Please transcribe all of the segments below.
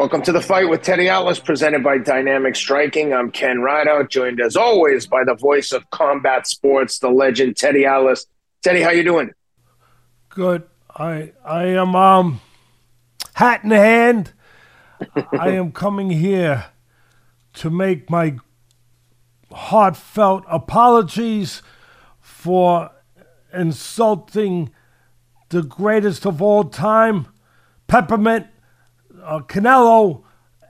Welcome to the fight with Teddy Atlas, presented by Dynamic Striking. I'm Ken Rideout, joined as always by the voice of combat sports, the legend Teddy Atlas. Teddy, how you doing? Good. I I am um hat in hand. I am coming here to make my heartfelt apologies for insulting the greatest of all time, Peppermint, uh, Canelo,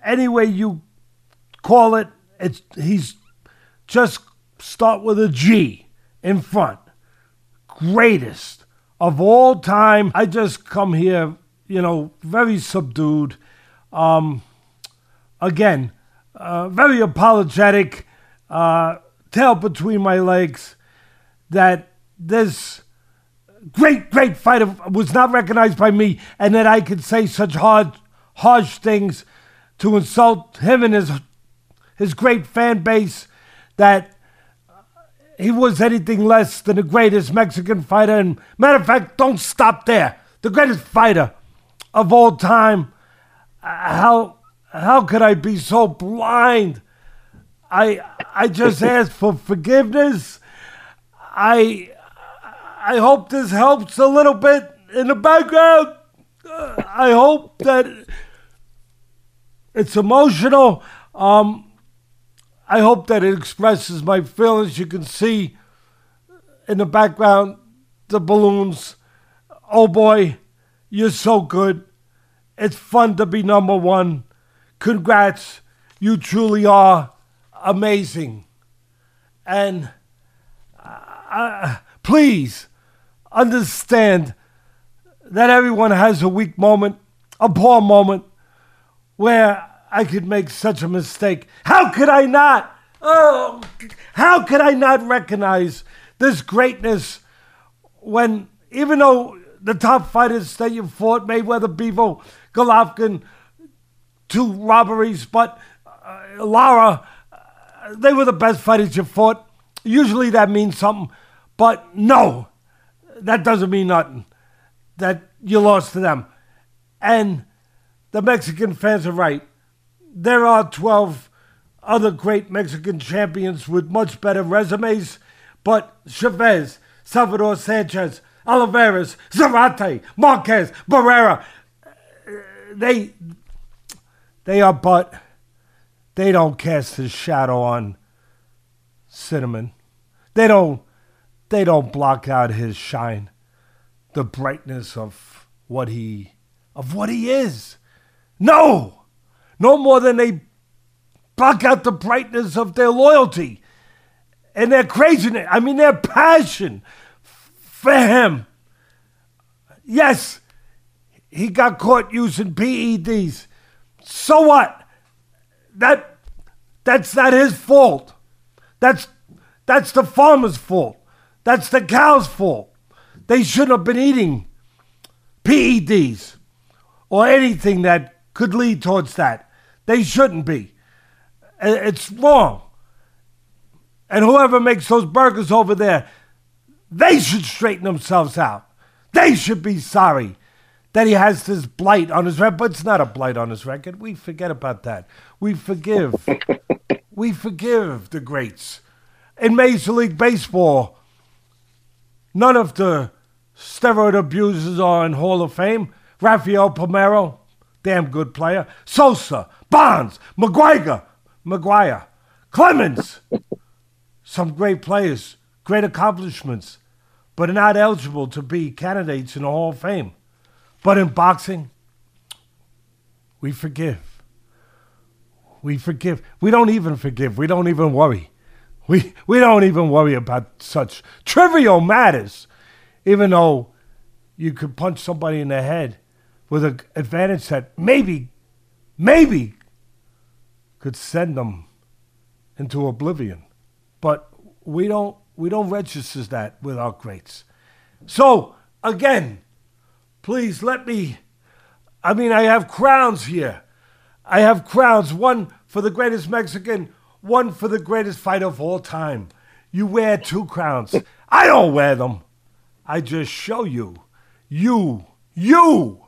any way you call it. It's he's just start with a G in front. Greatest of all time. I just come here, you know, very subdued. Um, again, uh, very apologetic, uh, tail between my legs, that this great, great fighter was not recognized by me, and that I could say such hard, harsh things to insult him and his his great fan base that he was anything less than the greatest Mexican fighter. And matter of fact, don't stop there. The greatest fighter of all time. How how could I be so blind? I I just asked for forgiveness. I I hope this helps a little bit in the background. I hope that it's emotional. Um, I hope that it expresses my feelings. You can see in the background the balloons. Oh boy, you're so good. It's fun to be number one. Congrats. You truly are amazing. And uh, please understand that everyone has a weak moment, a poor moment, where I could make such a mistake. How could I not? Oh, how could I not recognize this greatness when, even though the top fighters that you fought, Mayweather, Bivol, Golovkin, two robberies, but uh, Lara, uh, they were the best fighters you fought. Usually that means something, but no, that doesn't mean nothing. That you lost to them. And the Mexican fans are right. There are 12 other great Mexican champions with much better resumes, but Chavez, Salvador Sanchez, Olivares, Zarate, Marquez, Barrera, they they are but they don't cast a shadow on Cinnamon. They don't they don't block out his shine, the brightness of what he of what he is. No, no more than they block out the brightness of their loyalty and their craziness. I mean, their passion for him. Yes, he got caught using PEDs. So what? That that's not his fault. That's that's the farmer's fault. That's the cow's fault. They shouldn't have been eating PEDs or anything that could lead towards that. They shouldn't be. It's wrong. And whoever makes those burgers over there, they should straighten themselves out. They should be sorry that he has this blight on his record, but it's not a blight on his record. We forget about that. We forgive. we forgive the greats. In Major League Baseball, none of the steroid abusers are in Hall of Fame. Rafael Palmeiro, damn good player. Sosa, Bonds, McGwire, McGwire, Clemens, some great players, great accomplishments, but are not eligible to be candidates in the Hall of Fame. But in boxing, we forgive. We forgive. We don't even forgive. We don't even worry. We, we don't even worry about such trivial matters, even though you could punch somebody in the head with an advantage that maybe, maybe could send them into oblivion. But we don't we don't register that with our greats. So again, Please let me. I mean, I have crowns here. I have crowns, one for the greatest Mexican, one for the greatest fighter of all time. You wear two crowns. I don't wear them. I just show you. You, you,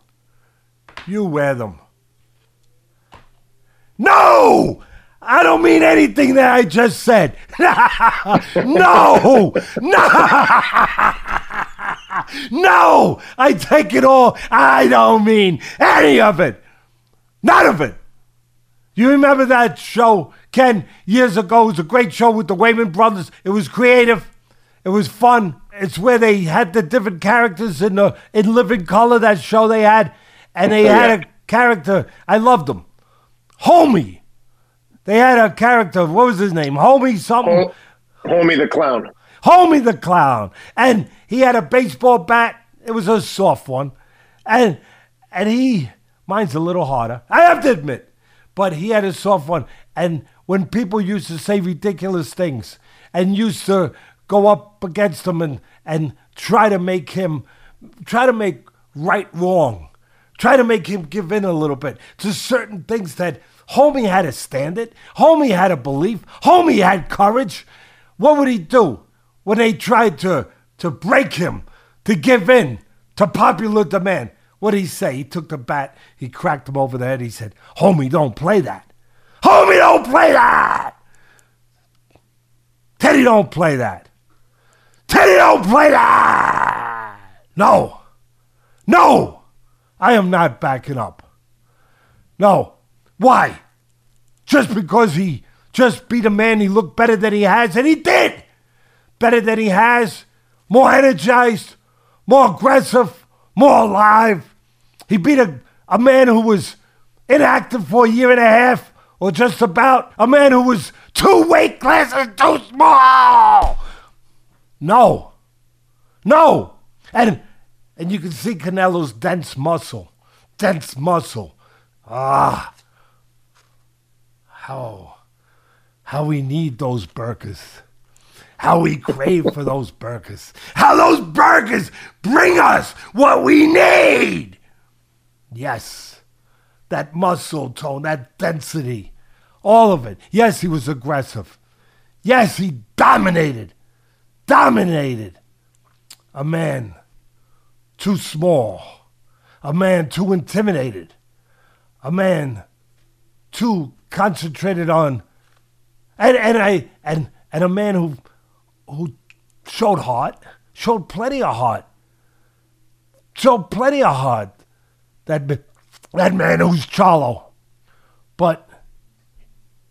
you wear them. No! I don't mean anything that I just said. no! No! no! I take it all. I don't mean any of it. None of it. You remember that show, Ken, years ago? It was a great show with the Wayans brothers. It was creative. It was fun. It's where they had the different characters in the in living color. That show they had, and they had a character. I loved them. Homie. They had a character. What was his name? Homie something. Homie the clown. Homie the clown, and he had a baseball bat. It was a soft one, and and he mine's a little harder. I have to admit, but he had a soft one. And when people used to say ridiculous things and used to go up against him and and try to make him try to make right wrong, try to make him give in a little bit to certain things that Homie had a it. Homie had a belief. Homie had courage. What would he do when they tried to, to break him, to give in to popular demand? What did he say? He took the bat, he cracked him over the head. He said, Homie, don't play that. Homie, don't play that. Teddy, don't play that. Teddy, don't play that. No. No. I am not backing up. No. Why? Just because he just beat a man he looked better than he has, and he did! Better than he has, more energized, more aggressive, more alive. He beat a, a man who was inactive for a year and a half, or just about, a man who was two weight classes too small. No. No. And and you can see Canelo's dense muscle. Dense muscle. Ah, how, how we need those burgers. How we crave for those burgers. How those burgers bring us what we need. Yes, that muscle tone, that density, all of it. Yes, he was aggressive. Yes, he dominated. Dominated. A man too small. A man too intimidated. A man too concentrated on, and and I and and a man who who showed heart, showed plenty of heart, showed plenty of heart. That that man who's Charlo, but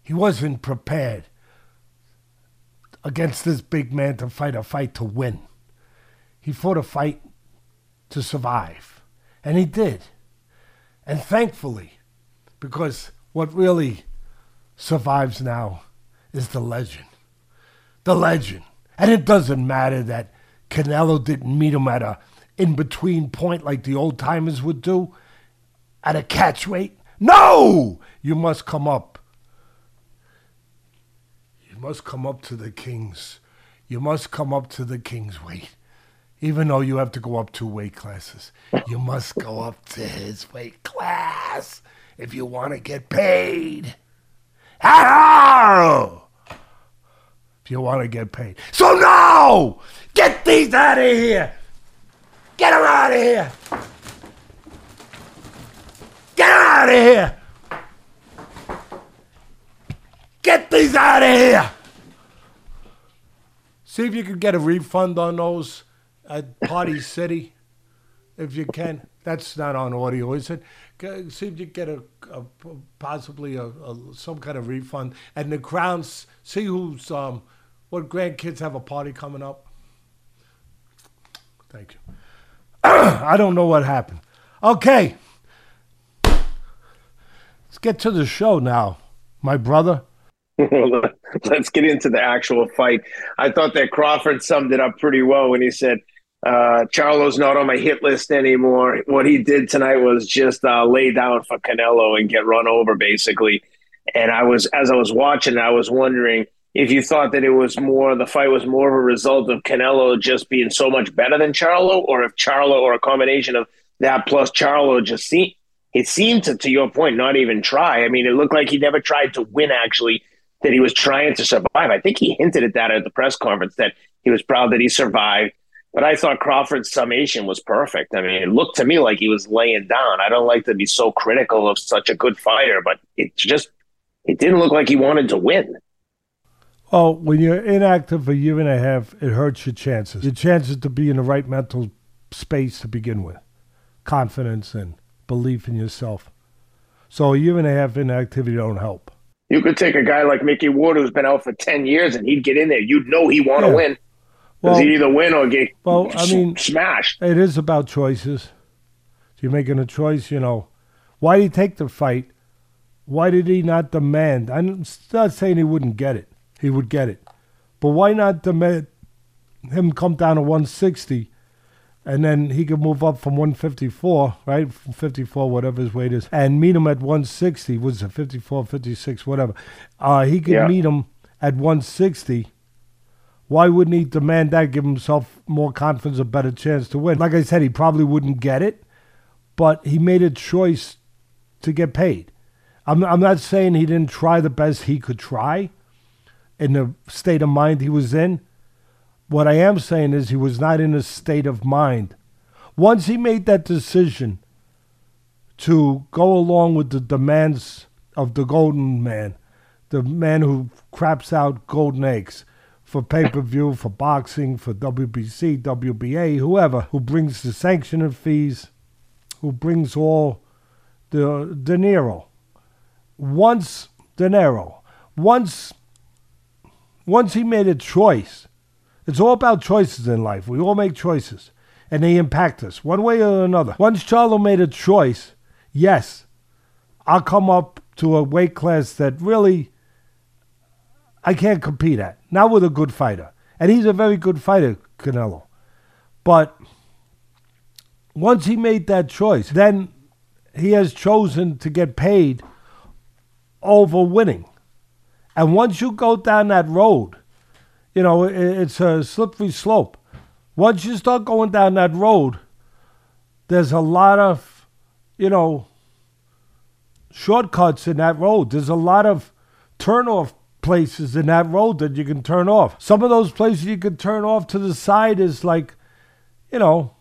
he wasn't prepared against this big man to fight a fight to win. He fought a fight to survive, and he did. And thankfully, because what really survives now is the legend. The legend. And it doesn't matter that Canelo didn't meet him at a in between point like the old timers would do at a catch weight. No! You must come up. You must come up to the king's. You must come up to the king's weight. Even though you have to go up two weight classes, you must go up to his weight class if you want to get paid. If you want to get paid. So now, Get these out of here! Get them out of here! Get out of here! Get these out of here! See if you can get a refund on those at Party City, if you can. That's not on audio, is it? See if you get a, a possibly a, a, some kind of refund. And the crowns, see who's um, what grandkids have a party coming up. Thank you. I don't know what happened. Okay, let's get to the show now, my brother. let's get into the actual fight. I thought that Crawford summed it up pretty well when he said uh, Charlo's not on my hit list anymore. What he did tonight was just uh, lay down for Canelo and get run over, basically. And I was, as I was watching, I was wondering if you thought that it was more, the fight was more of a result of Canelo just being so much better than Charlo, or if Charlo, or a combination of that plus Charlo just seemed, it seemed to, to your point, not even try. I mean, it looked like he never tried to win, actually, that he was trying to survive. I think he hinted at that at the press conference that he was proud that he survived but I thought Crawford's summation was perfect. I mean, it looked to me like he was laying down. I don't like to be so critical of such a good fighter, but it just It didn't look like he wanted to win. Well, when you're inactive for a year and a half, it hurts your chances. Your chances to be in the right mental space to begin with, confidence and belief in yourself. So a year and a half inactivity don't help. You could take a guy like Micky Ward who's been out for ten years, and he'd get in there. You'd know he want to Yeah. win. Well, Does he either win or get Well, I mean- smashed? It is about choices. If you're making a choice, you know, why did he take the fight? Why did he not demand? I'm not saying he wouldn't get it. He would get it. But why not demand him come down to 160 and then he could move up from 154, right? From 54, whatever his weight is, and meet him at 160. Was it 54, 56, whatever? Uh, he could Yeah. meet him at 160 why wouldn't he demand that, give himself more confidence, a better chance to win? Like I said, he probably wouldn't get it, but he made a choice to get paid. I'm, I'm not saying he didn't try the best he could try in the state of mind he was in. What I am saying is he was not in a state of mind. Once he made that decision to go along with the demands of the golden man, the man who craps out golden eggs for pay per view, for boxing, for WBC, WBA, whoever, who brings the sanctioning fees, who brings all the dinero. Once dinero, once once he made a choice, it's all about choices in life. We all make choices, and they impact us one way or another. Once Charlo made a choice, yes, I'll come up to a weight class that really I can't compete at. Not with a good fighter. And he's a very good fighter, Canelo. But once he made that choice, then he has chosen to get paid over winning. And once you go down that road, you know, it's a slippery slope. Once you start going down that road, there's a lot of, you know, shortcuts in that road. There's a lot of turnoff places in that road that you can turn off. Some of those places you can turn off to the side is like, you know,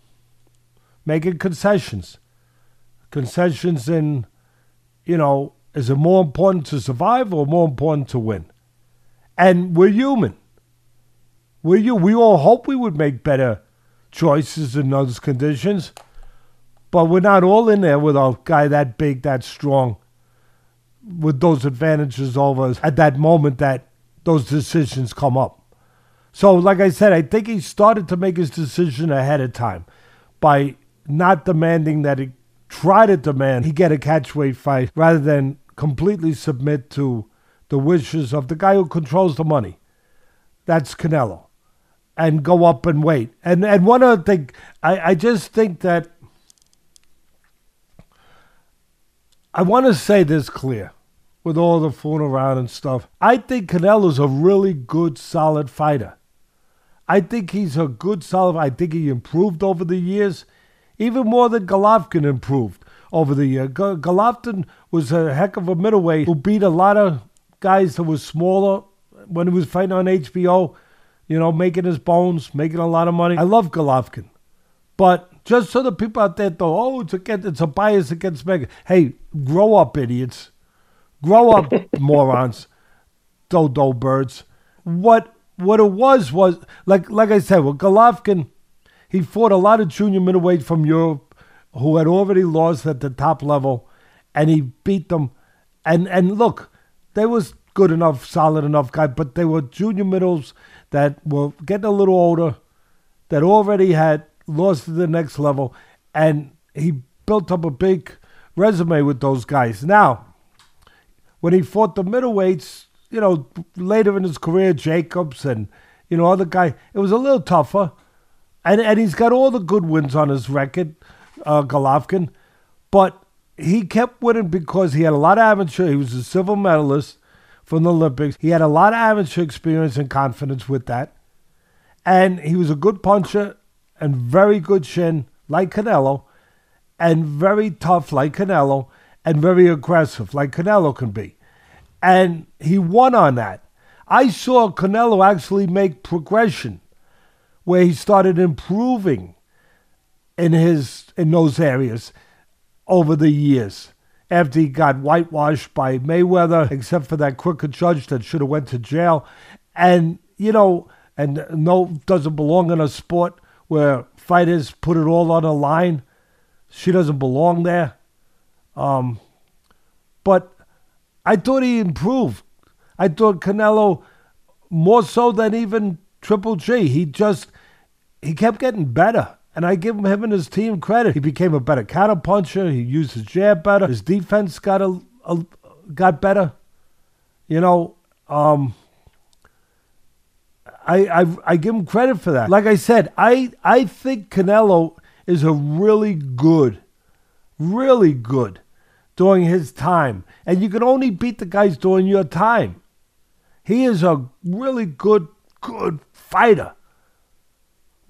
making concessions. Concessions in, you know, is it more important to survive or more important to win? And we're human. We're you. We all hope we would make better choices in those conditions, but we're not all in there with a guy that big, that strong, with those advantages over us at that moment that those decisions come up. So, like I said, I think he started to make his decision ahead of time by not demanding that he try to demand he get a catchweight fight rather than completely submit to the wishes of the guy who controls the money. That's Canelo. And go up and wait. And and one other thing, I, I just think that I want to say this clear with all the fooling around and stuff. I think Canelo's a really good, solid fighter. I think he's a good, solid. I think he improved over the years, even more than Golovkin improved over the year. Go- Golovkin was a heck of a middleweight who beat a lot of guys that were smaller when he was fighting on HBO. You know, making his bones, making a lot of money. I love Golovkin, but just so the people out there thought, oh, it's against, it's a bias against Mega. Hey, grow up, idiots. Grow up, morons. Dodo birds. What what it was was like like I said, with Golovkin, he fought a lot of junior middleweight from Europe who had already lost at the top level, and he beat them. And and look, they was good enough, solid enough guy, but they were junior middles that were getting a little older, that already had lost to the next level, and he built up a big resume with those guys. Now, when he fought the middleweights, you know, later in his career, Jacobs and you know other guy, it was a little tougher, and and he's got all the good wins on his record, uh, Golovkin, but he kept winning because he had a lot of amateur. He was a silver medalist from the Olympics. He had a lot of amateur experience and confidence with that, and he was a good puncher and very good chin like Canelo, and very tough like Canelo, and very aggressive like Canelo can be and he won on that. I saw Canelo actually make progression where he started improving in his in those areas over the years after he got whitewashed by Mayweather, except for that crooked judge that should have went to jail. And, you know, and no, doesn't belong in a sport where fighters put it all on the line. She doesn't belong there. Um, but I thought he improved. I thought Canelo more so than even Triple G. He just he kept getting better. And I give him, and his team credit. He became a better counterpuncher. He used his jab better. His defense got a, a got better. You know, um, I, I I give him credit for that. Like I said, I I think Canelo is a really good, really good during his time, and you can only beat the guys during your time. He is a really good, good fighter.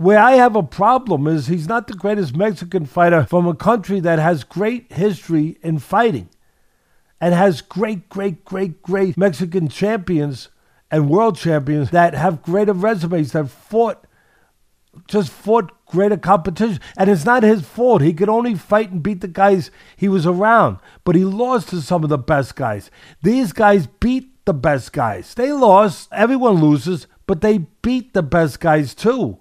Where I have a problem is he's not the greatest Mexican fighter from a country that has great history in fighting and has great, great, great, great Mexican champions and world champions that have greater resumes that fought, just fought greater competition. And it's not his fault. He could only fight and beat the guys he was around, but he lost to some of the best guys. These guys beat the best guys. They lost. Everyone loses, but they beat the best guys too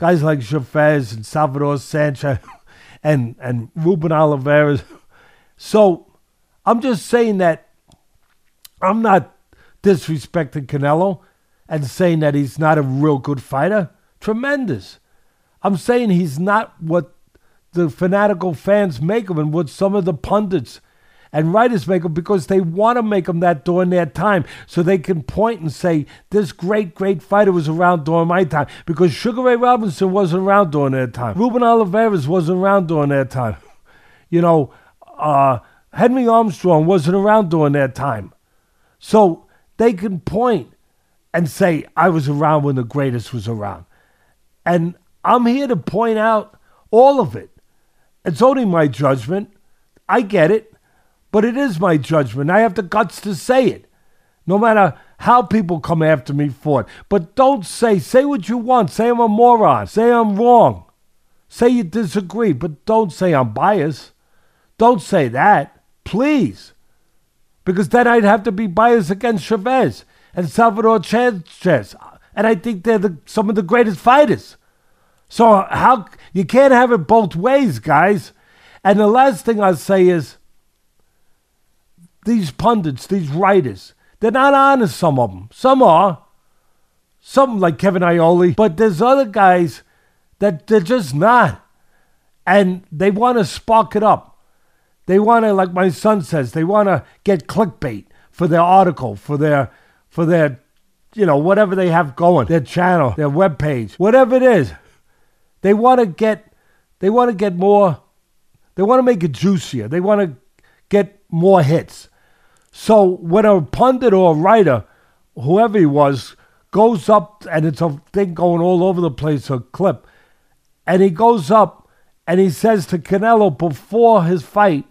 guys like Chavez and Salvador Sanchez and, and Ruben Olivares. So I'm just saying that I'm not disrespecting Canelo and saying that he's not a real good fighter. Tremendous. I'm saying he's not what the fanatical fans make of him, what some of the pundits and writers make them because they want to make them that during their time so they can point and say, this great, great fighter was around during my time. Because Sugar Ray Robinson wasn't around during their time. Ruben Olivares wasn't around during their time. You know, uh, Henry Armstrong wasn't around during their time. So they can point and say, I was around when the greatest was around. And I'm here to point out all of it. It's only my judgment. I get it. But it is my judgment. I have the guts to say it, no matter how people come after me for it. But don't say, say what you want. Say I'm a moron. Say I'm wrong. Say you disagree, but don't say I'm biased. Don't say that, please. Because then I'd have to be biased against Chavez and Salvador Sanchez. And I think they're the, some of the greatest fighters. So how you can't have it both ways, guys. And the last thing I'll say is these pundits, these writers, they're not honest, some of them. Some are. Some like Kevin Iole, but there's other guys that they're just not. And they want to spark it up. They want to, like my son says, they want to get clickbait for their article, for their, for their, you know, whatever they have going, their channel, their web page, whatever it is. They want to get, they want to get more, they want to make it juicier. They want to get more hits. So when a pundit or a writer, whoever he was, goes up and it's a thing going all over the place, a clip, and he goes up and he says to Canelo before his fight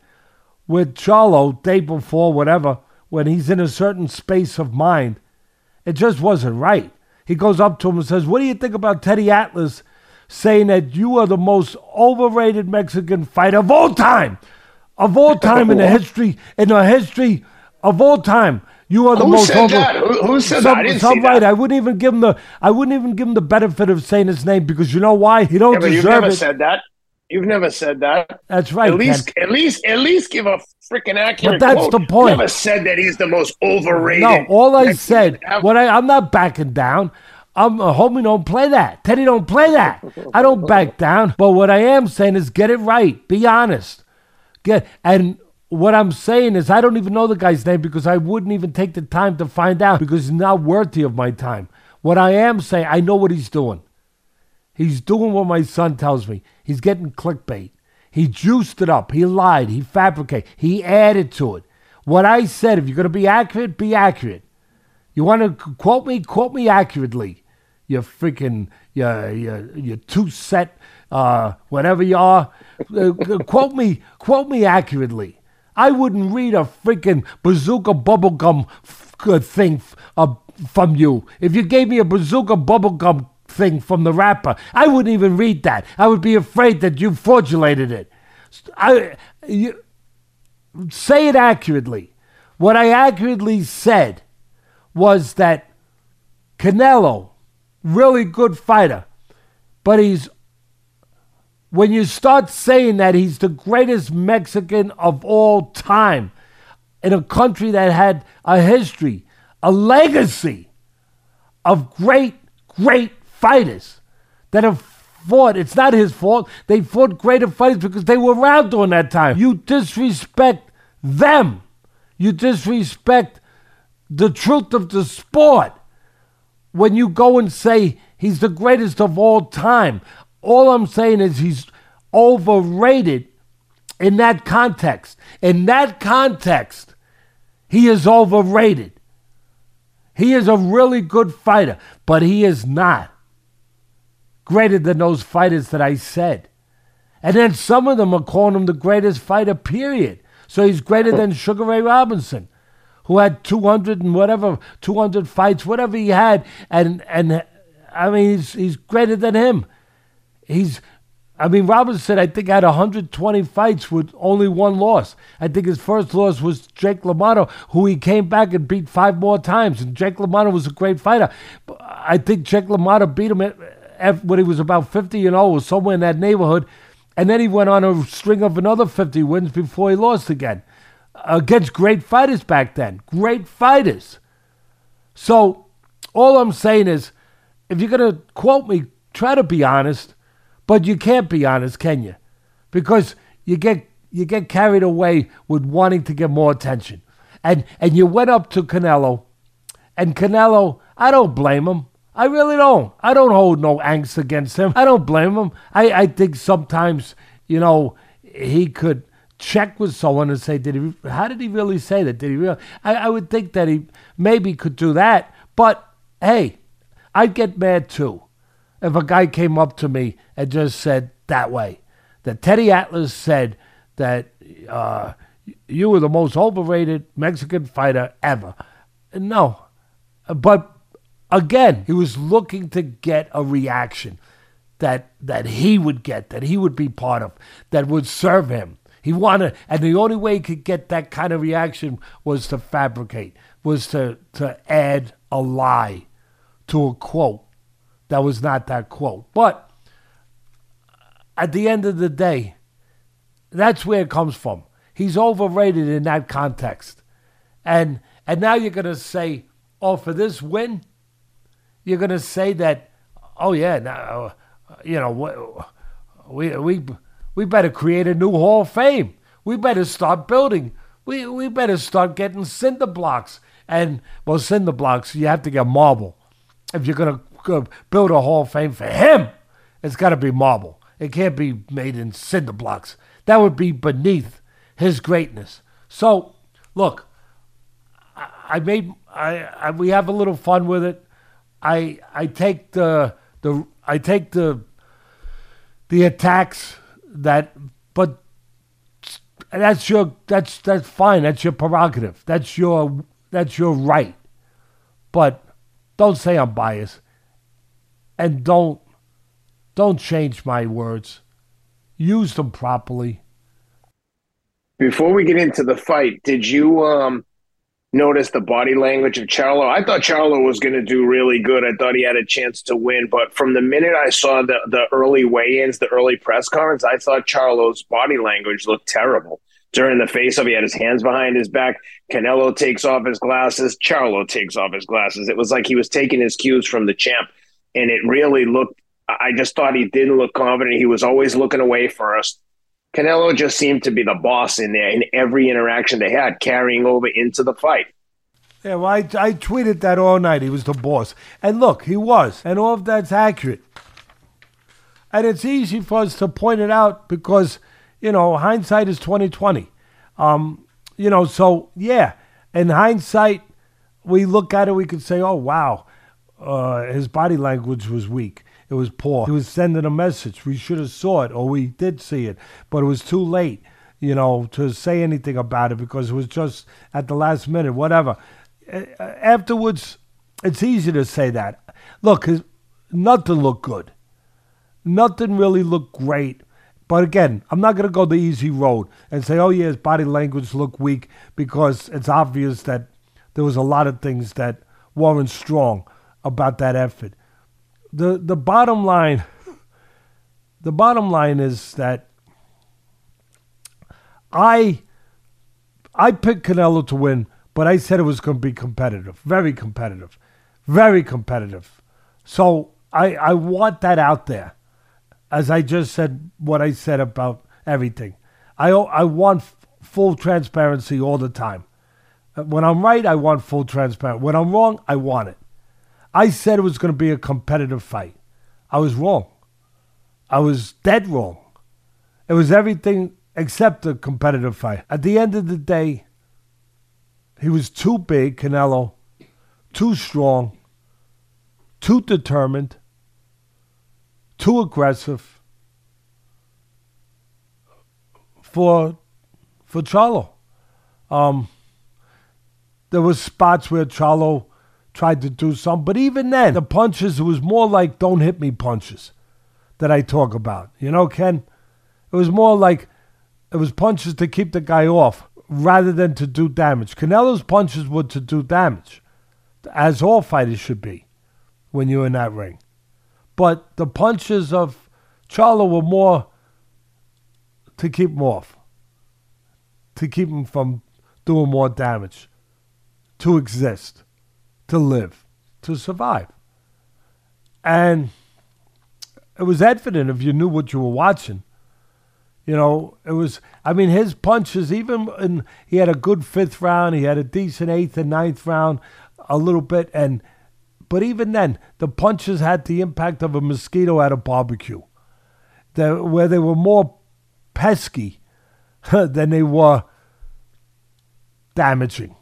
with Charlo, day before, whatever, when he's in a certain space of mind, it just wasn't right. He goes up to him and says, What do you think about Teddy Atlas saying that you are the most overrated Mexican fighter of all time? Of all time in the history, in the history of all time. You are the who most said over. that? Who, who said some, that? I didn't some see right. that. I wouldn't even give him the. I wouldn't even give him the benefit of saying his name because you know why? He don't Yeah, but you've deserve never it. said that. You've never said that. That's right. At least, Ken. at least, at least give a freaking accurate. But that's quote. the point. You never said that he's the most overrated. No, all I said. What I, I'm not backing down. I'm uh, homie. Don't play that. Teddy don't play that. I don't back down. But what I am saying is get it right. Be honest. Get and what I'm saying is I don't even know the guy's name because I wouldn't even take the time to find out because he's not worthy of my time. What I am saying, I know what he's doing. He's doing what my son tells me. He's getting clickbait. He juiced it up. He lied. He fabricated. He added to it. What I said, if you're going to be accurate, be accurate. You want to quote me? Quote me accurately. You freaking, you, you, you two set, uh, whatever you are. Uh, quote me, quote me accurately. I wouldn't read a freaking bazooka bubblegum f- uh, thing f- uh, from you. If you gave me a bazooka bubblegum thing from the rapper, I wouldn't even read that. I would be afraid that you fraudulated it. I, you, say it accurately. What I accurately said was that Canelo, really good fighter, but he's when you start saying that he's the greatest Mexican of all time in a country that had a history, a legacy of great, great fighters that have fought. It's not his fault. They fought greater fighters because they were around during that time. You disrespect them. You disrespect the truth of the sport when you go and say he's the greatest of all time. All I'm saying is he's overrated in that context. In that context, he is overrated. He is a really good fighter, but he is not greater than those fighters that I said. And then some of them are calling him the greatest fighter, period. So he's greater than Sugar Ray Robinson, who had 200 and whatever, 200 fights, whatever he had. And, and I mean, he's, he's greater than him. He's, I mean, Robinson, said, I think, had 120 fights with only one loss. I think his first loss was Jake LaMotta, who he came back and beat five more times. And Jake LaMotta was a great fighter. I think Jake LaMotta beat him at, when he was about 50 and 0, somewhere in that neighborhood. And then he went on a string of another 50 wins before he lost again against great fighters back then. Great fighters. So all I'm saying is, if you're going to quote me, try to be honest, but you can't be honest, can you? Because you get you get carried away with wanting to get more attention. And and you went up to Canelo, and Canelo, I don't blame him. I really don't. I don't hold no angst against him. I don't blame him. I, I think sometimes, you know, he could check with someone and say, did he, how did he really say that? Did he really? I, I would think that he maybe could do that. But hey, I'd get mad too if a guy came up to me and just said that way. That Teddy Atlas said that uh, you were the most overrated Mexican fighter ever. No. But Again, he was looking to get a reaction that that he would get, that he would be part of, that would serve him. He wanted, and the only way he could get that kind of reaction was to fabricate, was to to add a lie to a quote that was not that quote. But at the end of the day, that's where it comes from. He's overrated in that context, and and now you're gonna say, oh, for this win, you're to say that, oh yeah, now, you know, we we we better create a new Hall of Fame. We better start building. We we better start getting cinder blocks. And well, cinder blocks, you have to get marble. If you're to build a Hall of Fame for him, it's got to be marble. It can't be made in cinder blocks. That would be beneath his greatness. So, look, I, I made I, I we have a little fun with it. I I take the the I take the the attacks that but that's your that's that's fine that's your prerogative that's your that's your right but don't say I'm biased and don't don't change my words use them properly before we get into the fight did you um notice the body language of Charlo. I thought Charlo was going to do really good. I thought he had a chance to win, but from the minute I saw the the early weigh-ins, the early press conference, I thought Charlo's body language looked terrible. During the face-off, he had his hands behind his back. Canelo takes off his glasses. Charlo takes off his glasses. It was like he was taking his cues from the champ, and it really looked. I just thought he didn't look confident. He was always looking away first. Canelo just seemed to be the boss in there in every interaction they had, carrying over into the fight. Yeah, well, I, I tweeted that all night. He was the boss. And look, he was. And all of that's accurate. And it's easy for us to point it out because, you know, hindsight is 2020. Um, you know, so yeah, in hindsight, we look at it, we could say, oh, wow, uh, his body language was weak. It was poor. He was sending a message. We should have saw it, or we did see it, but it was too late, you know, to say anything about it because it was just at the last minute, whatever. Afterwards, it's easy to say that. Look, nothing looked good. Nothing really looked great. But again, I'm not going to go the easy road and say, oh, yeah, his body language looked weak because it's obvious that there was a lot of things that weren't strong about that effort. The, the bottom line, the bottom line is that I, I picked Canelo to win, but I said it was going to be competitive, very competitive, very competitive. So I, I want that out there as I just said what I said about everything. I, I want f- full transparency all the time. Uh, when I'm right, I want full transparency. When I'm wrong, I want it. I said it was going to be a competitive fight. I was wrong. I was dead wrong. It was everything except a competitive fight. At the end of the day, he was too big, Canelo, too strong, too determined, too aggressive for for Charlo. Um, there was spots where Charlo tried to do something, but even then, the punches was more like "don't hit me" punches that I talk about. You know, Ken, it was more like it was punches to keep the guy off rather than to do damage. Canelo's punches were to do damage, as all fighters should be when you're in that ring. But the punches of Charlo were more to keep him off, to keep him from doing more damage, to exist, to live, to survive. And it was evident if you knew what you were watching. You know, it was, I mean, his punches, even in, he had a good fifth round, he had a decent eighth and ninth round, a little bit, and but even then, the punches had the impact of a mosquito at a barbecue, the, where they were more pesky than they were damaging.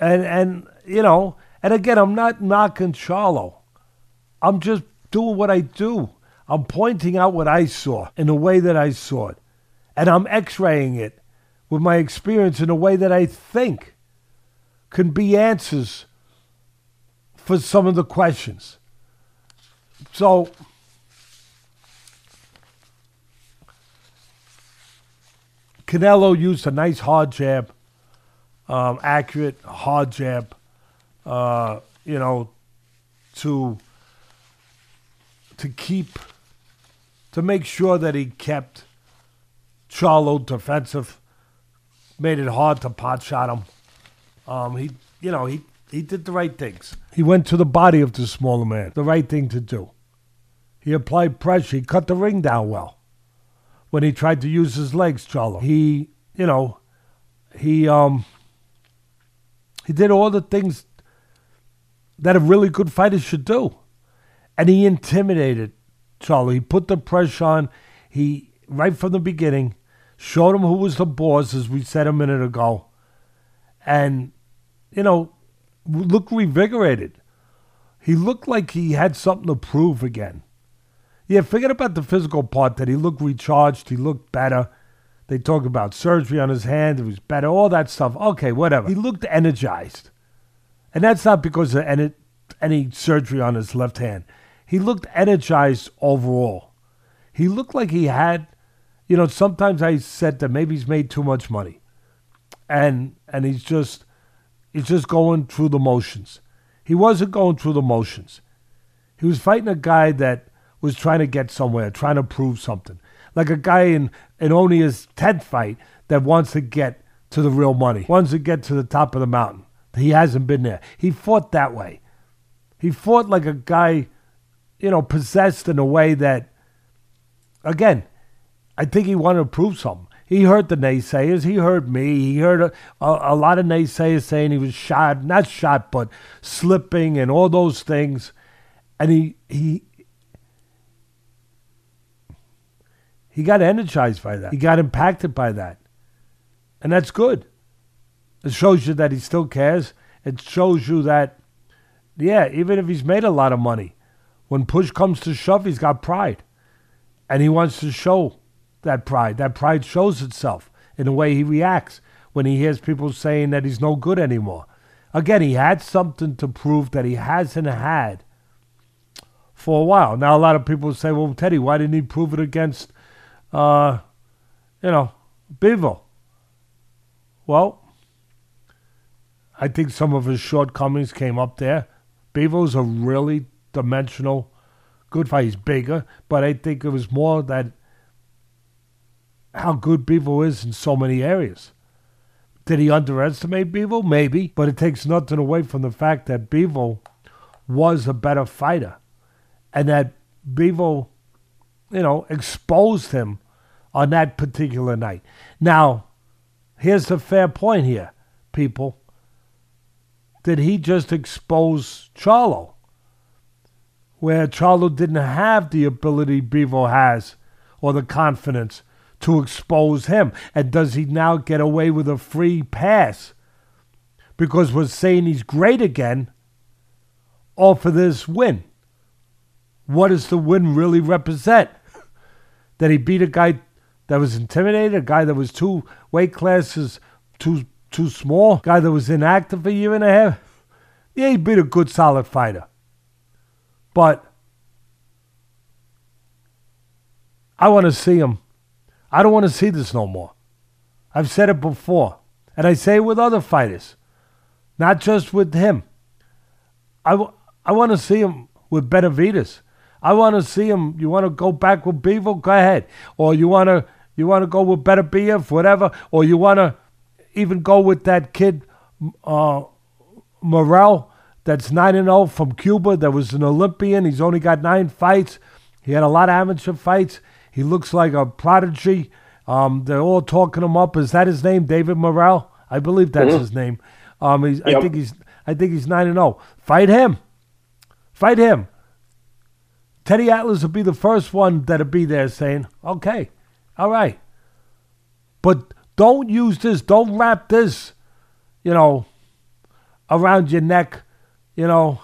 And and you know, and again, I'm not knocking Charlo. I'm just doing what I do. I'm pointing out what I saw in the way that I saw it. And I'm x raying it with my experience in a way that I think can be answers for some of the questions. So, Canelo used a nice hard jab, um, accurate hard jab, uh, you know, to to keep to make sure that he kept Charlo defensive, made it hard to pot shot him. Um, he, you know, he he did the right things. He went to the body of the smaller man, the right thing to do. He applied pressure. He cut the ring down well. When he tried to use his legs, Charlo, he, you know, he um, he did all the things that a really good fighter should do, and he intimidated Charlo. He put the pressure on. He right from the beginning showed him who was the boss, as we said a minute ago, and you know looked revigorated. He looked like he had something to prove again. Yeah, forget about the physical part that he looked recharged, he looked better. They talk about surgery on his hand, it was better, all that stuff. Okay, whatever. He looked energized. And that's not because of any, any surgery on his left hand. He looked energized overall. He looked like he had, you know, sometimes I said that maybe he's made too much money. And and he's just He's just going through the motions. He wasn't going through the motions. He was fighting a guy that was trying to get somewhere, trying to prove something. Like a guy in, in only his 10th fight that wants to get to the real money, wants to get to the top of the mountain. He hasn't been there. He fought that way. He fought like a guy, you know, possessed in a way that, again, I think he wanted to prove something. He heard the naysayers. He heard me. He heard a, a, a, lot of naysayers saying he was shot, not shot, but slipping and all those things. And he he he got energized by that. He got impacted by that, and that's good. It shows you that he still cares. It shows you that, yeah, even if he's made a lot of money, when push comes to shove, he's got pride, and he wants to show that pride. That pride shows itself in the way he reacts when he hears people saying that he's no good anymore. Again, he had something to prove that he hasn't had for a while. Now, a lot of people say, well, Teddy, why didn't he prove it against uh, you know, Bivol. Well, I think some of his shortcomings came up there. Bivol's a really dimensional, good fight. He's bigger, but I think it was more that how good Bivol is in so many areas. Did he underestimate Bivol? Maybe, but it takes nothing away from the fact that Bivol was a better fighter, and that Bivol, you know, exposed him on that particular night. Now, here's the fair point here, people. Did he just expose Charlo? Where Charlo didn't have the ability Bivol has or the confidence to expose him. And does he now get away with a free pass because we're saying he's great again or for this win? What does the win really represent? that he beat a guy that was intimidated, a guy that was two weight classes too too small, guy that was inactive for a year and a half. Yeah, he beat a good solid fighter. But I want to see him I don't want to see this no more. I've said it before, and I say it with other fighters, not just with him. I, w- I want to see him with Benavides. I want to see him. You want to go back with Bivol? Go ahead. Or you want to you want to go with Beterbiev, whatever. Or you want to even go with that kid uh, Morrell that's 9 0 from Cuba that was an Olympian. He's only got nine fights. He had a lot of amateur fights. He looks like a prodigy. Um, they're all talking him up. Is that his name, David Morrell? I believe that's mm-hmm. his name. Um, yep. I think he's I think he's nine and zero. Oh. Fight him. Fight him. Teddy Atlas will be the first one that'll be there saying, "Okay, all right," but don't use this. Don't wrap this, you know, around your neck. You know,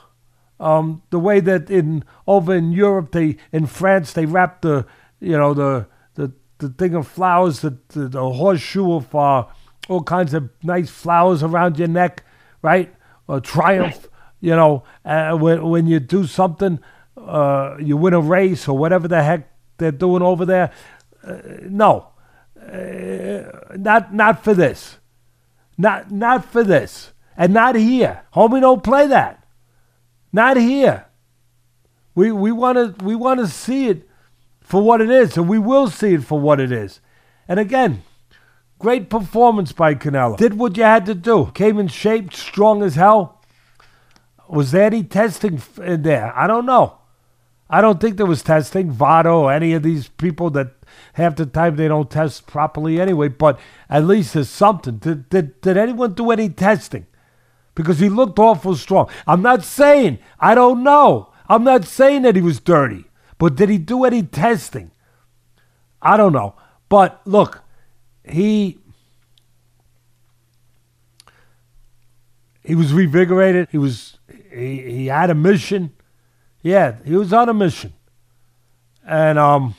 um, the way that in over in Europe they in France they wrap the you know, the the the thing of flowers, the the, the horseshoe of uh, all kinds of nice flowers around your neck, right? A triumph, you know, uh, when when you do something, uh, you win a race or whatever the heck they're doing over there. Uh, no, uh, not not for this, not not for this, and not here. Homie, don't play that. Not here. We we want to we want to see it for what it is, and we will see it for what it is. And again, great performance by Canelo. Did what you had to do. Came in shape, strong as hell. Was there any testing in there? I don't know. I don't think there was testing. VADA any of these people that half the time they don't test properly anyway, but at least there's something. Did, did, did anyone do any testing? Because he looked awful strong. I'm not saying, I don't know. I'm not saying that he was dirty. But did he do any testing? I don't know. But look, he he was revigorated. He was he, he had a mission. Yeah, he was on a mission. And um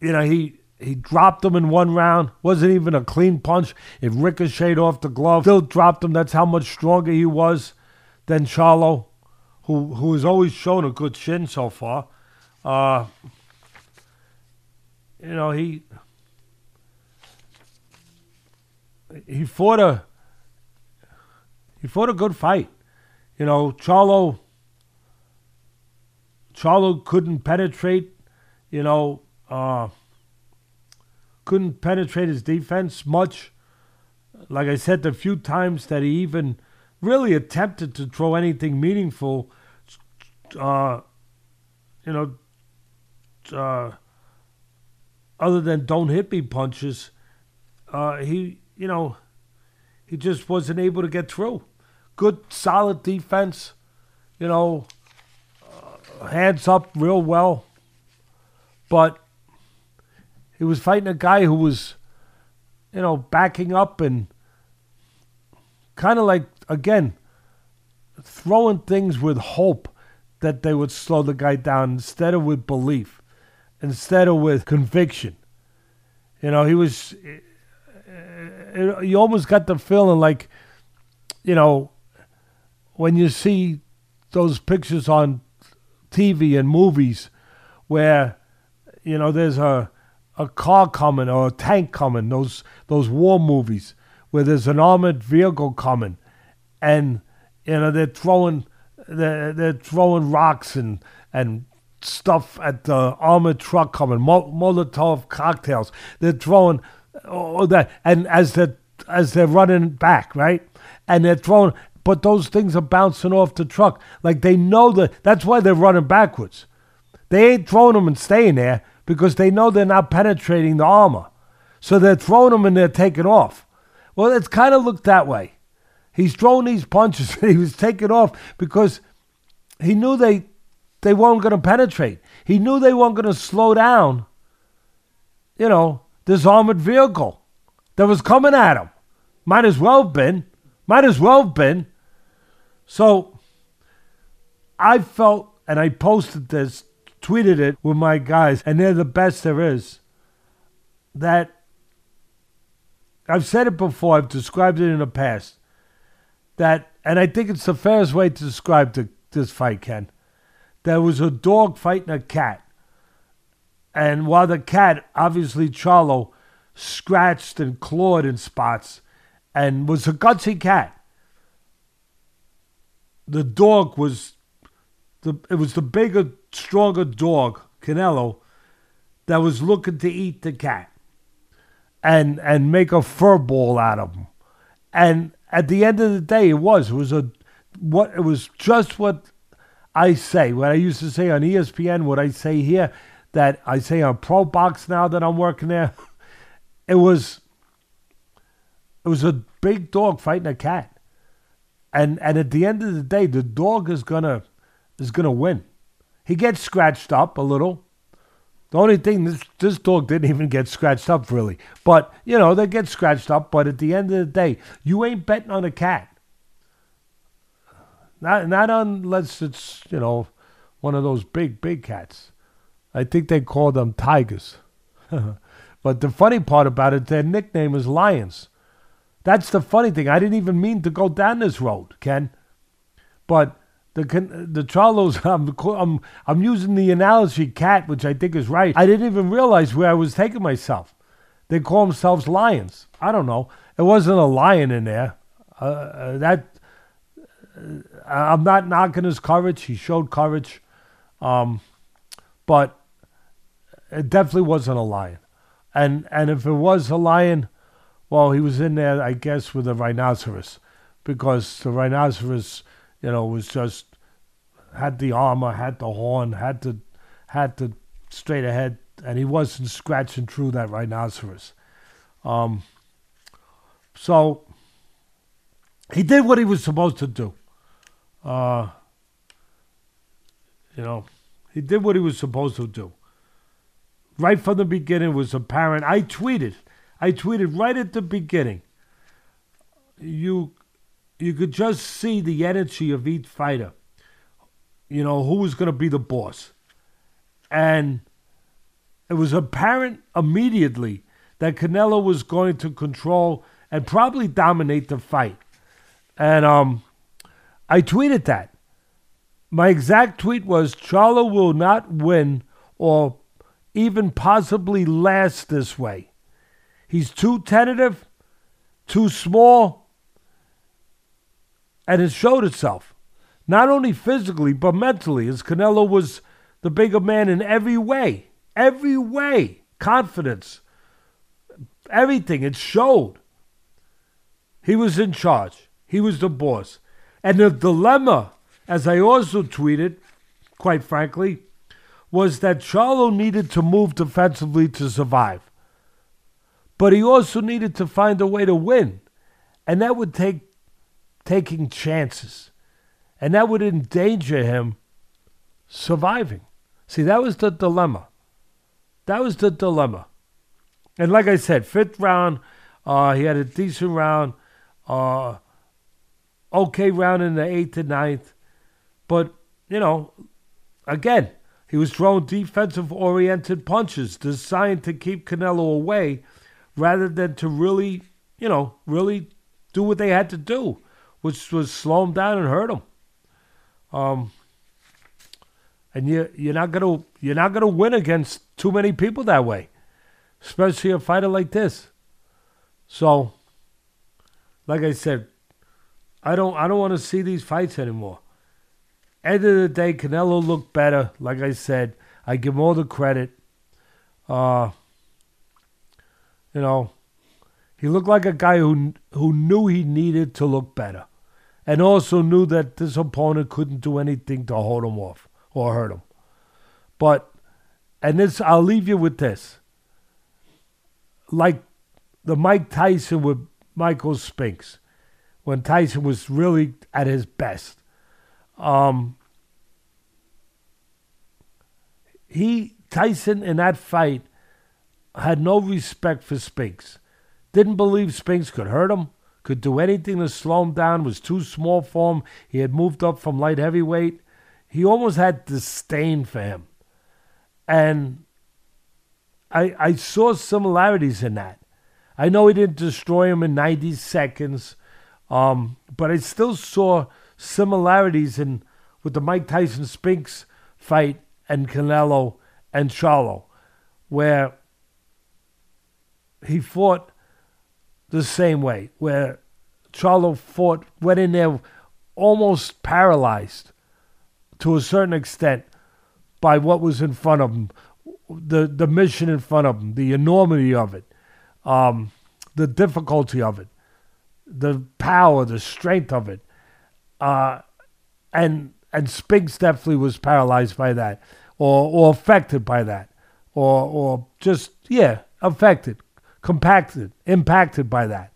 you know, he he dropped him in one round. Wasn't even a clean punch. It ricocheted off the glove. Still dropped him. That's how much stronger he was than Charlo who who has always shown a good chin so far. Uh, you know, he he fought a he fought a good fight. You know, Charlo Charlo couldn't penetrate, you know, uh, couldn't penetrate his defense much. Like I said, the few times that he even really attempted to throw anything meaningful, uh, you know, uh, other than don't hit me punches, uh, he, you know, he just wasn't able to get through. Good, solid defense, you know, uh, hands up real well. But he was fighting a guy who was, you know, backing up and kind of like, again, throwing things with hope that they would slow the guy down instead of with belief, instead of with conviction. You know, he was. Eh, eh, you almost got the feeling like, you know, when you see those pictures on TV and movies where, you know, there's a a car coming or a tank coming. Those those war movies where there's an armored vehicle coming, and you know they're throwing they're, they're throwing rocks and and stuff at the armored truck coming, Mol- Molotov cocktails. They're throwing all that, and as they as they're running back, right, and they're throwing, but those things are bouncing off the truck. Like they know that that's why they're running backwards. They ain't throwing them and staying there because they know they're not penetrating the armor. So they're throwing them and they're taking off. Well, it's kind of looked that way. He's throwing these punches and he was taking off because he knew they they weren't going to penetrate. He knew they weren't going to slow down, you know, this armored vehicle that was coming at him. Might as well have been. Might as well have been. So I felt, and I posted this, tweeted it with my guys, and they're the best there is, that I've said it before, I've described it in the past, that, and I think it's the fairest way to describe the, this fight, Ken there was a dog fighting a cat. And while the cat, obviously Charlo, scratched and clawed in spots and was a gutsy cat, the dog was the it was the bigger, stronger dog, Canelo, that was looking to eat the cat and and make a fur ball out of him. And at the end of the day, it was it was a what it was just what I say, what I used to say on ESPN, what I say here, that I say on Pro Box now that I'm working there, it was it was a big dog fighting a cat. And and at the end of the day, the dog is gonna is gonna win. He gets scratched up a little. The only thing this this dog didn't even get scratched up really. But you know, they get scratched up, but at the end of the day, you ain't betting on a cat. Not not unless it's you know one of those big big cats. I think they call them tigers. but the funny part about it, their nickname is lions. That's the funny thing. I didn't even mean to go down this road, Ken. But the the Charlos, I'm, I'm I'm using the analogy cat, which I think is right. I didn't even realize where I was taking myself. They call themselves lions. I don't know. It wasn't a lion in there. Uh, uh, that I'm not knocking his courage. He showed courage, um, but it definitely wasn't a lion. And and if it was a lion, well, he was in there, I guess, with a rhinoceros, because the rhinoceros, you know, was just had the armor, had the horn, had the had the straight ahead, and he wasn't scratching through that rhinoceros. Um, so he did what he was supposed to do. Uh, you know, he did what he was supposed to do. Right from the beginning was apparent. I tweeted, I tweeted right at the beginning. You, you could just see the energy of each fighter. You know who was going to be the boss, and it was apparent immediately that Canelo was going to control and probably dominate the fight. And um, I tweeted that. My exact tweet was Charlo will not win or even possibly last this way. He's too tentative, too small, and it showed itself. Not only physically, but mentally, as Canelo was the bigger man in every way. Every way. Confidence. Everything. It showed. He was in charge. He was the boss. And the dilemma, as I also tweeted, quite frankly, was that Charlo needed to move defensively to survive. But he also needed to find a way to win. And that would take taking chances. And that would endanger him surviving. See, that was the dilemma. That was the dilemma. And like I said, fifth round, uh, he had a decent round. Uh, okay round in the eighth and ninth. But, you know, again, he was throwing defensive oriented punches designed to keep Canelo away rather than to really, you know, really do what they had to do, which was slow him down and hurt him. Um, and you you're not gonna you're not gonna win against too many people that way, especially a fighter like this. So, like I said, I don't I don't want to see these fights anymore. End of the day, Canelo looked better. Like I said, I give him all the credit. Uh, you know, he looked like a guy who who knew he needed to look better, and also knew that this opponent couldn't do anything to hold him off or hurt him. But, and this, I'll leave you with this. Like the Mike Tyson with Michael Spinks, when Tyson was really at his best. Um, he Tyson in that fight had no respect for Spinks. Didn't believe Spinks could hurt him, could do anything to slow him down, was too small for him. He had moved up from light heavyweight. He almost had disdain for him. And I I saw similarities in that. I know he didn't destroy him in 90 seconds, um, but I still saw similarities in with the Mike Tyson Spinks fight and Canelo and Charlo, where he fought the same way, where Charlo fought, went in there almost paralyzed to a certain extent by what was in front of him, the, the mission in front of him, the enormity of it, um, the difficulty of it, the power, the strength of it. Uh, and and Spinks definitely was paralyzed by that, or or affected by that, or or just yeah, affected, compacted, impacted by that,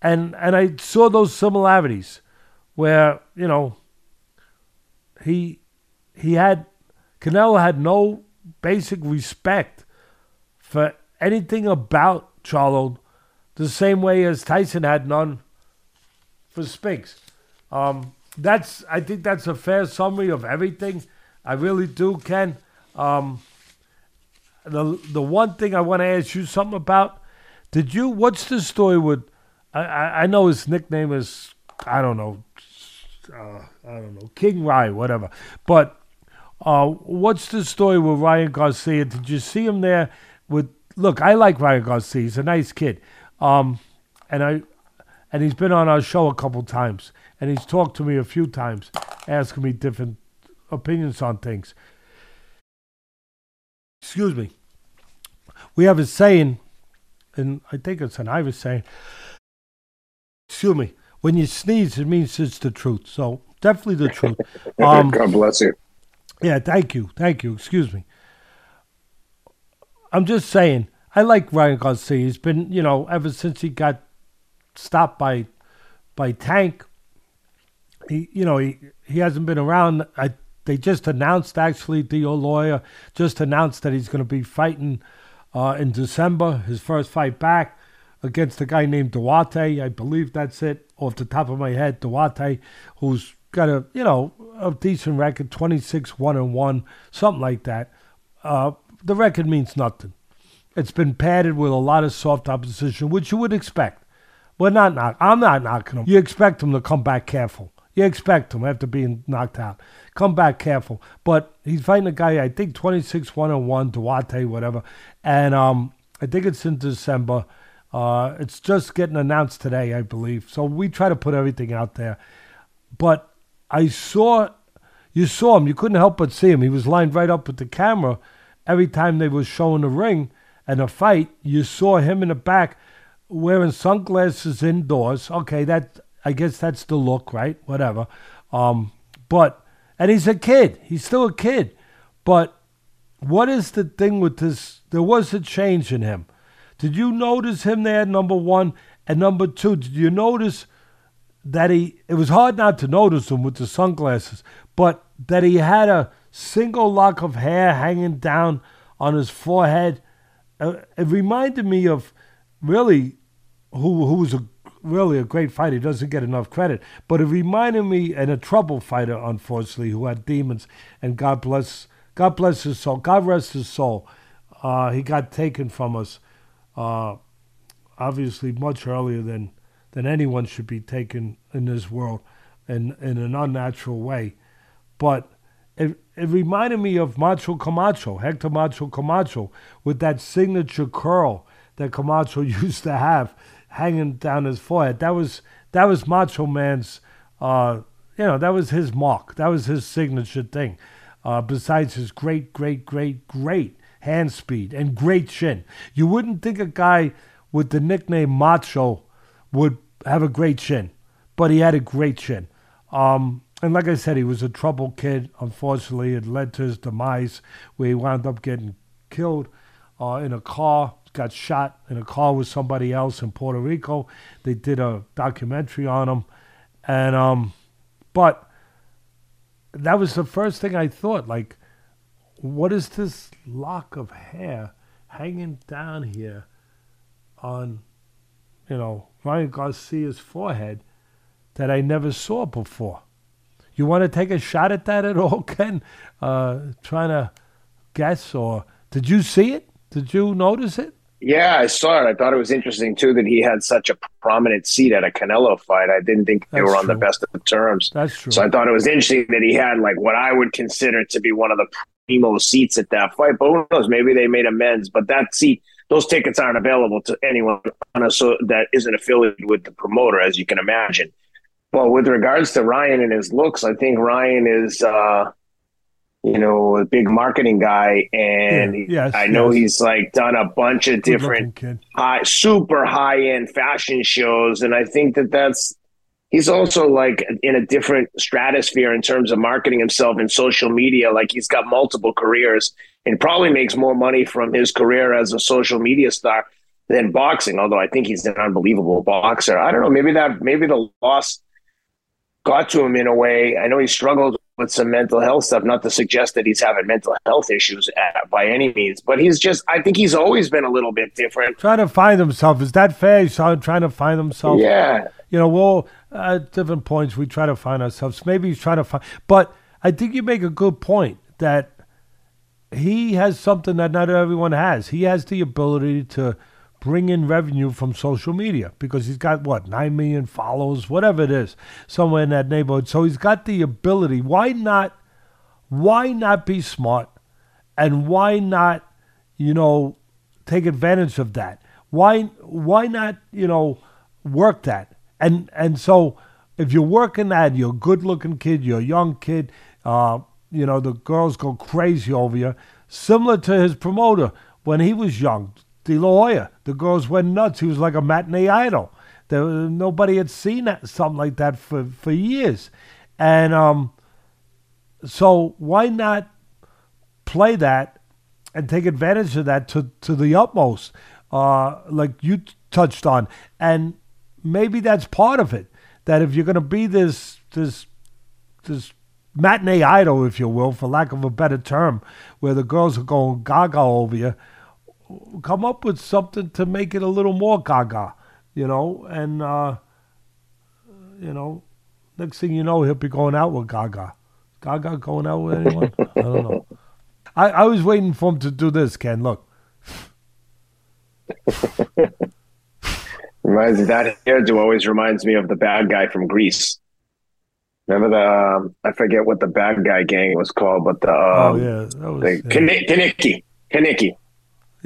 and and I saw those similarities, where you know. He he had Canelo had no basic respect for anything about Charlo, the same way as Tyson had none for Spinks. Um, that's I think that's a fair summary of everything. I really do, Ken. Um, the the one thing I want to ask you something about. Did you? What's the story with? I I, I know his nickname is I don't know. Uh, I don't know King Rye, whatever. But uh, what's the story with Ryan Garcia? Did you see him there? With look, I like Ryan Garcia. He's a nice kid, um, and I and he's been on our show a couple times, and he's talked to me a few times, asking me different opinions on things. Excuse me. We have a saying, and I think it's an Irish saying. Excuse me. When you sneeze, it means it's the truth. So definitely the truth. Um, God bless you. Yeah, thank you, thank you. Excuse me. I'm just saying. I like Ryan Garcia. He's been, you know, ever since he got stopped by by Tank. He, you know, he he hasn't been around. I they just announced actually De La Hoya just announced that he's going to be fighting uh, in December, his first fight back against a guy named Duarte. I believe that's it off the top of my head. Duarte, who's got a you know a decent record, 26 one and one, something like that. Uh, the record means nothing. It's been padded with a lot of soft opposition, which you would expect. But not knock. I'm not knocking him. You expect him to come back careful. You expect him after being knocked out. Come back careful. But he's fighting a guy, I think 26 1 and 1, Duarte, whatever. And um, I think it's in December. Uh, it's just getting announced today, I believe. So we try to put everything out there. But I saw, you saw him. You couldn't help but see him. He was lined right up with the camera every time they were showing the ring and a fight. You saw him in the back wearing sunglasses indoors. Okay, that I guess that's the look, right? Whatever. Um, but and he's a kid. He's still a kid. But what is the thing with this? There was a change in him. Did you notice him there, number one? And number two, did you notice that he, it was hard not to notice him with the sunglasses, but that he had a single lock of hair hanging down on his forehead? Uh, it reminded me of really who, who was a really a great fighter. He doesn't get enough credit, but it reminded me and a trouble fighter, unfortunately, who had demons. And God bless, God bless his soul. God rest his soul. Uh, he got taken from us uh, obviously much earlier than, than anyone should be taken in this world in, in an unnatural way. But it, it reminded me of Macho Camacho, Hector Macho Camacho, with that signature curl that Camacho used to have hanging down his forehead. That was that was Macho Man's, uh, you know, that was his mark. That was his signature thing. Uh, besides his great, great, great, great hand speed and great chin, you wouldn't think a guy with the nickname Macho would have a great chin, but he had a great chin. Um, and like I said, he was a troubled kid. Unfortunately, it led to his demise, where he wound up getting killed uh, in a car, got shot in a car with somebody else in Puerto Rico. They did a documentary on him, and um, but that was the first thing I thought. Like, what is this lock of hair hanging down here on, you know, Ryan Garcia's forehead that I never saw before? You want to take a shot at that at all, Ken? Uh, trying to guess, or did you see it? Did you notice it? Yeah, I saw it. I thought it was interesting too that he had such a prominent seat at a Canelo fight. I didn't think they That's were on the best of terms. That's true. So I thought it was interesting that he had like what I would consider to be one of the primo seats at that fight. But who knows? Maybe they made amends. But that seat, those tickets aren't available to anyone on a, so that isn't affiliated with the promoter, as you can imagine. Well, with regards to Ryan and his looks, I think Ryan is, uh, you know, a big marketing guy, and Yeah, yes, I know yes. he's like done a bunch of different high, super high end fashion shows, and I think that that's he's also like in a different stratosphere in terms of marketing himself in social media. Like he's got multiple careers and probably makes more money from his career as a social media star than boxing. Although I think he's an unbelievable boxer. I don't know. Maybe that maybe the loss got to him in a way. I know he struggled with some mental health stuff. Not to suggest that he's having mental health issues uh, by any means, but he's just. I think he's always been a little bit different. Trying to find himself. Is that fair? He's trying trying to find himself. Yeah. You know, well, at different points we try to find ourselves. Maybe he's trying to find, but I think you make a good point that he has something that not everyone has. He has the ability to bring in revenue from social media because he's got what nine million followers, whatever it is, somewhere in that neighborhood. So he's got the ability. Why not? Why not be smart? And why not, you know, take advantage of that? Why why not, you know, work that? And and so if you're working that, you're a good looking kid, you're a young kid, uh, you know, the girls go crazy over you. Similar to his promoter when he was young, De La Hoya. The girls went nuts. He was like a matinee idol. There, nobody had seen that, something like that for, for years. And um, so why not play that and take advantage of that to, to the utmost, uh, like you t- touched on. And maybe that's part of it. That if you're going to be this this this matinee idol, if you will, for lack of a better term, where the girls are going gaga over you, come up with something to make it a little more gaga, you know. And uh, you know, next thing you know, he'll be going out with Gaga. Gaga going out with anyone? I don't know. I, I was waiting for him to do this, Ken. Look. Reminds me that hairdo always reminds me of the bad guy from Grease. Remember the um, I forget what the bad guy gang was called, but the Oh, um, yeah. That was, the yeah. Kani- Kenickie, Kenickie.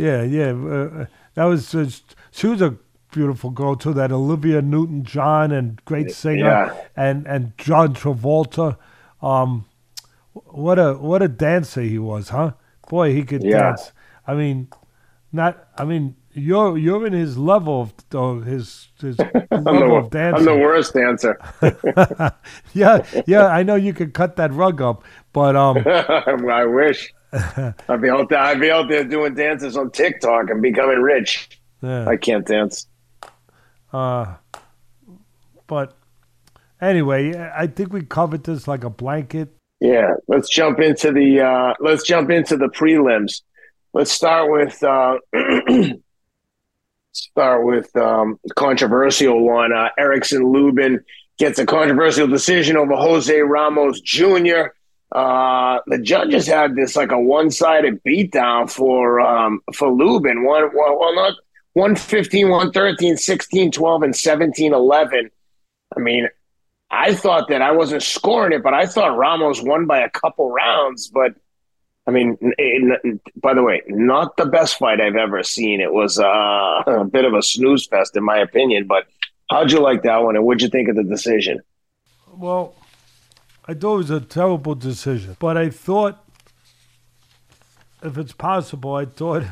Yeah, yeah. Uh, that was just, she was a beautiful girl too. That Olivia Newton John and great singer, Yeah. and and John Travolta. Um, what a what a dancer he was, huh? Boy, he could Yeah. dance. I mean, not. I mean, you're you're in his level of uh, his his I'm level of the, I'm the worst dancer. yeah, yeah. I know you could cut that rug up, but um, I wish I'd be out there. I'd be out there doing dances on TikTok and becoming rich. yeah. I can't dance. Uh, but anyway, I think we covered this like a blanket. Yeah, let's jump into the uh, let's jump into the prelims. Let's start with uh, start with um, controversial one. Uh, Erickson Lubin gets a controversial decision over Jose Ramos Jr. Uh, the judges had this like a one sided beatdown for um, for Lubin. One well, well not 115, 113, 16, 12, and 17, 11. I mean, I thought that I wasn't scoring it, but I thought Ramos won by a couple rounds. But I mean, by the way, not the best fight I've ever seen. It was uh, a bit of a snooze fest, in my opinion. But how'd you like that one, and what'd you think of the decision? Well, I thought it was a terrible decision, but I thought, if it's possible, I thought,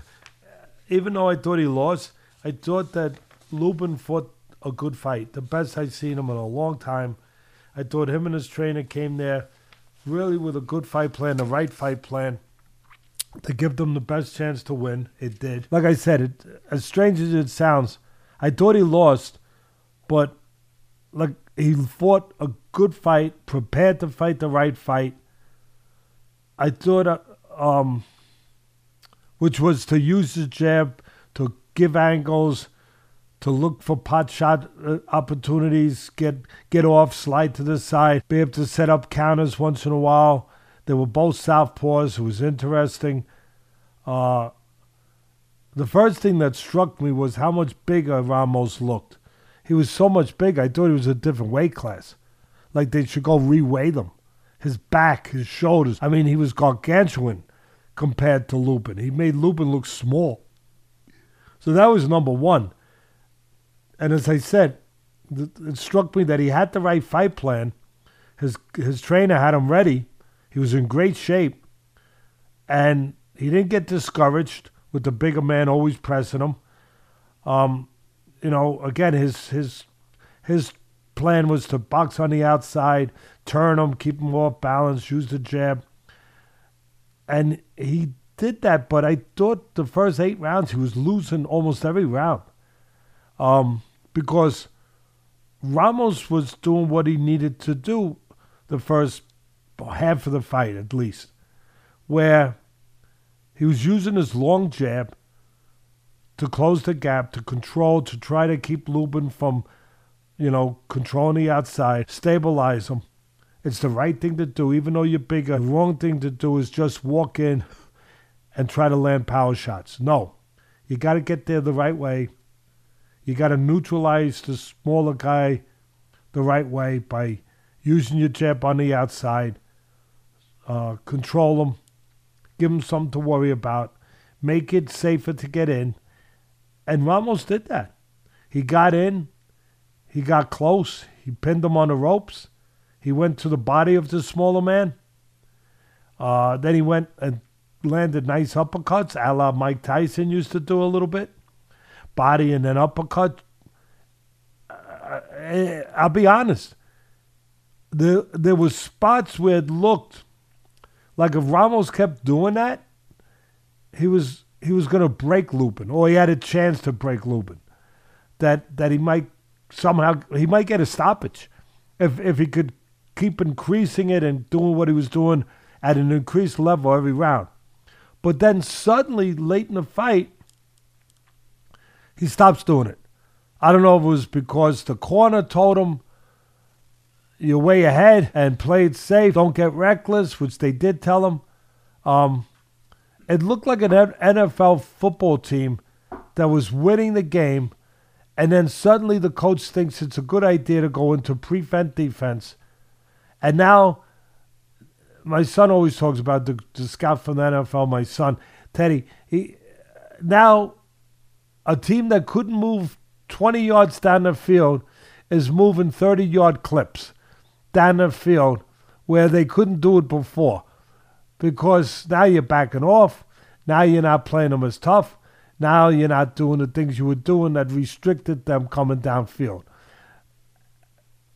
even though I thought he lost, I thought that Lubin fought a good fight, the best I've seen him in a long time. I thought him and his trainer came there really with a good fight plan, the right fight plan to give them the best chance to win. It did. Like I said, it, as strange as it sounds, I thought he lost, but like he fought a good fight, prepared to fight the right fight. I thought, uh, um, which was to use the jab to give angles, to look for pot shot uh, opportunities, get get off, slide to the side, be able to set up counters once in a while. They were both southpaws. It was interesting. Uh, the first thing that struck me was how much bigger Ramos looked. He was so much bigger. I thought he was a different weight class. Like they should go reweigh them. His back, his shoulders. I mean, he was gargantuan compared to Lubin. He made Lubin look small. So that was number one. And as I said, it struck me that he had the right fight plan. His his trainer had him ready. He was in great shape, and he didn't get discouraged with the bigger man always pressing him. Um, you know, again, his his his plan was to box on the outside, turn him, keep him off balance, use the jab, and he did that. But I thought the first eight rounds he was losing almost every round, um, because Ramos was doing what he needed to do the first half of the fight at least, where he was using his long jab to close the gap, to control, to try to keep Lubin from, you know, controlling the outside, stabilize them. It's the right thing to do, even though you're bigger. The wrong thing to do is just walk in and try to land power shots. No. You got to get there the right way. You got to neutralize the smaller guy the right way by using your jab on the outside uh, control them, give them something to worry about, make it safer to get in. And Ramos did that. He got in, he got close, he pinned him on the ropes, he went to the body of the smaller man. Uh, then he went and landed nice uppercuts, a la Mike Tyson used to do a little bit. Body and then uppercut. Uh, eh, I'll be honest. There, there was spots where it looked like if Ramos kept doing that, he was he was going to break Lubin, or he had a chance to break Lubin. That that he might somehow he might get a stoppage if if he could keep increasing it and doing what he was doing at an increased level every round. But then suddenly late in the fight, he stops doing it. I don't know if it was because the corner told him you're way ahead and play it safe. Don't get reckless, which they did tell him. Um, it looked like an NFL football team that was winning the game, and then suddenly the coach thinks it's a good idea to go into prevent defense. And now, my son always talks about the, the scout from the NFL, my son, Teddy. He, now, a team that couldn't move 20 yards down the field is moving 30 yard clips down the field where they couldn't do it before because now you're backing off. Now you're not playing them as tough. Now you're not doing the things you were doing that restricted them coming downfield.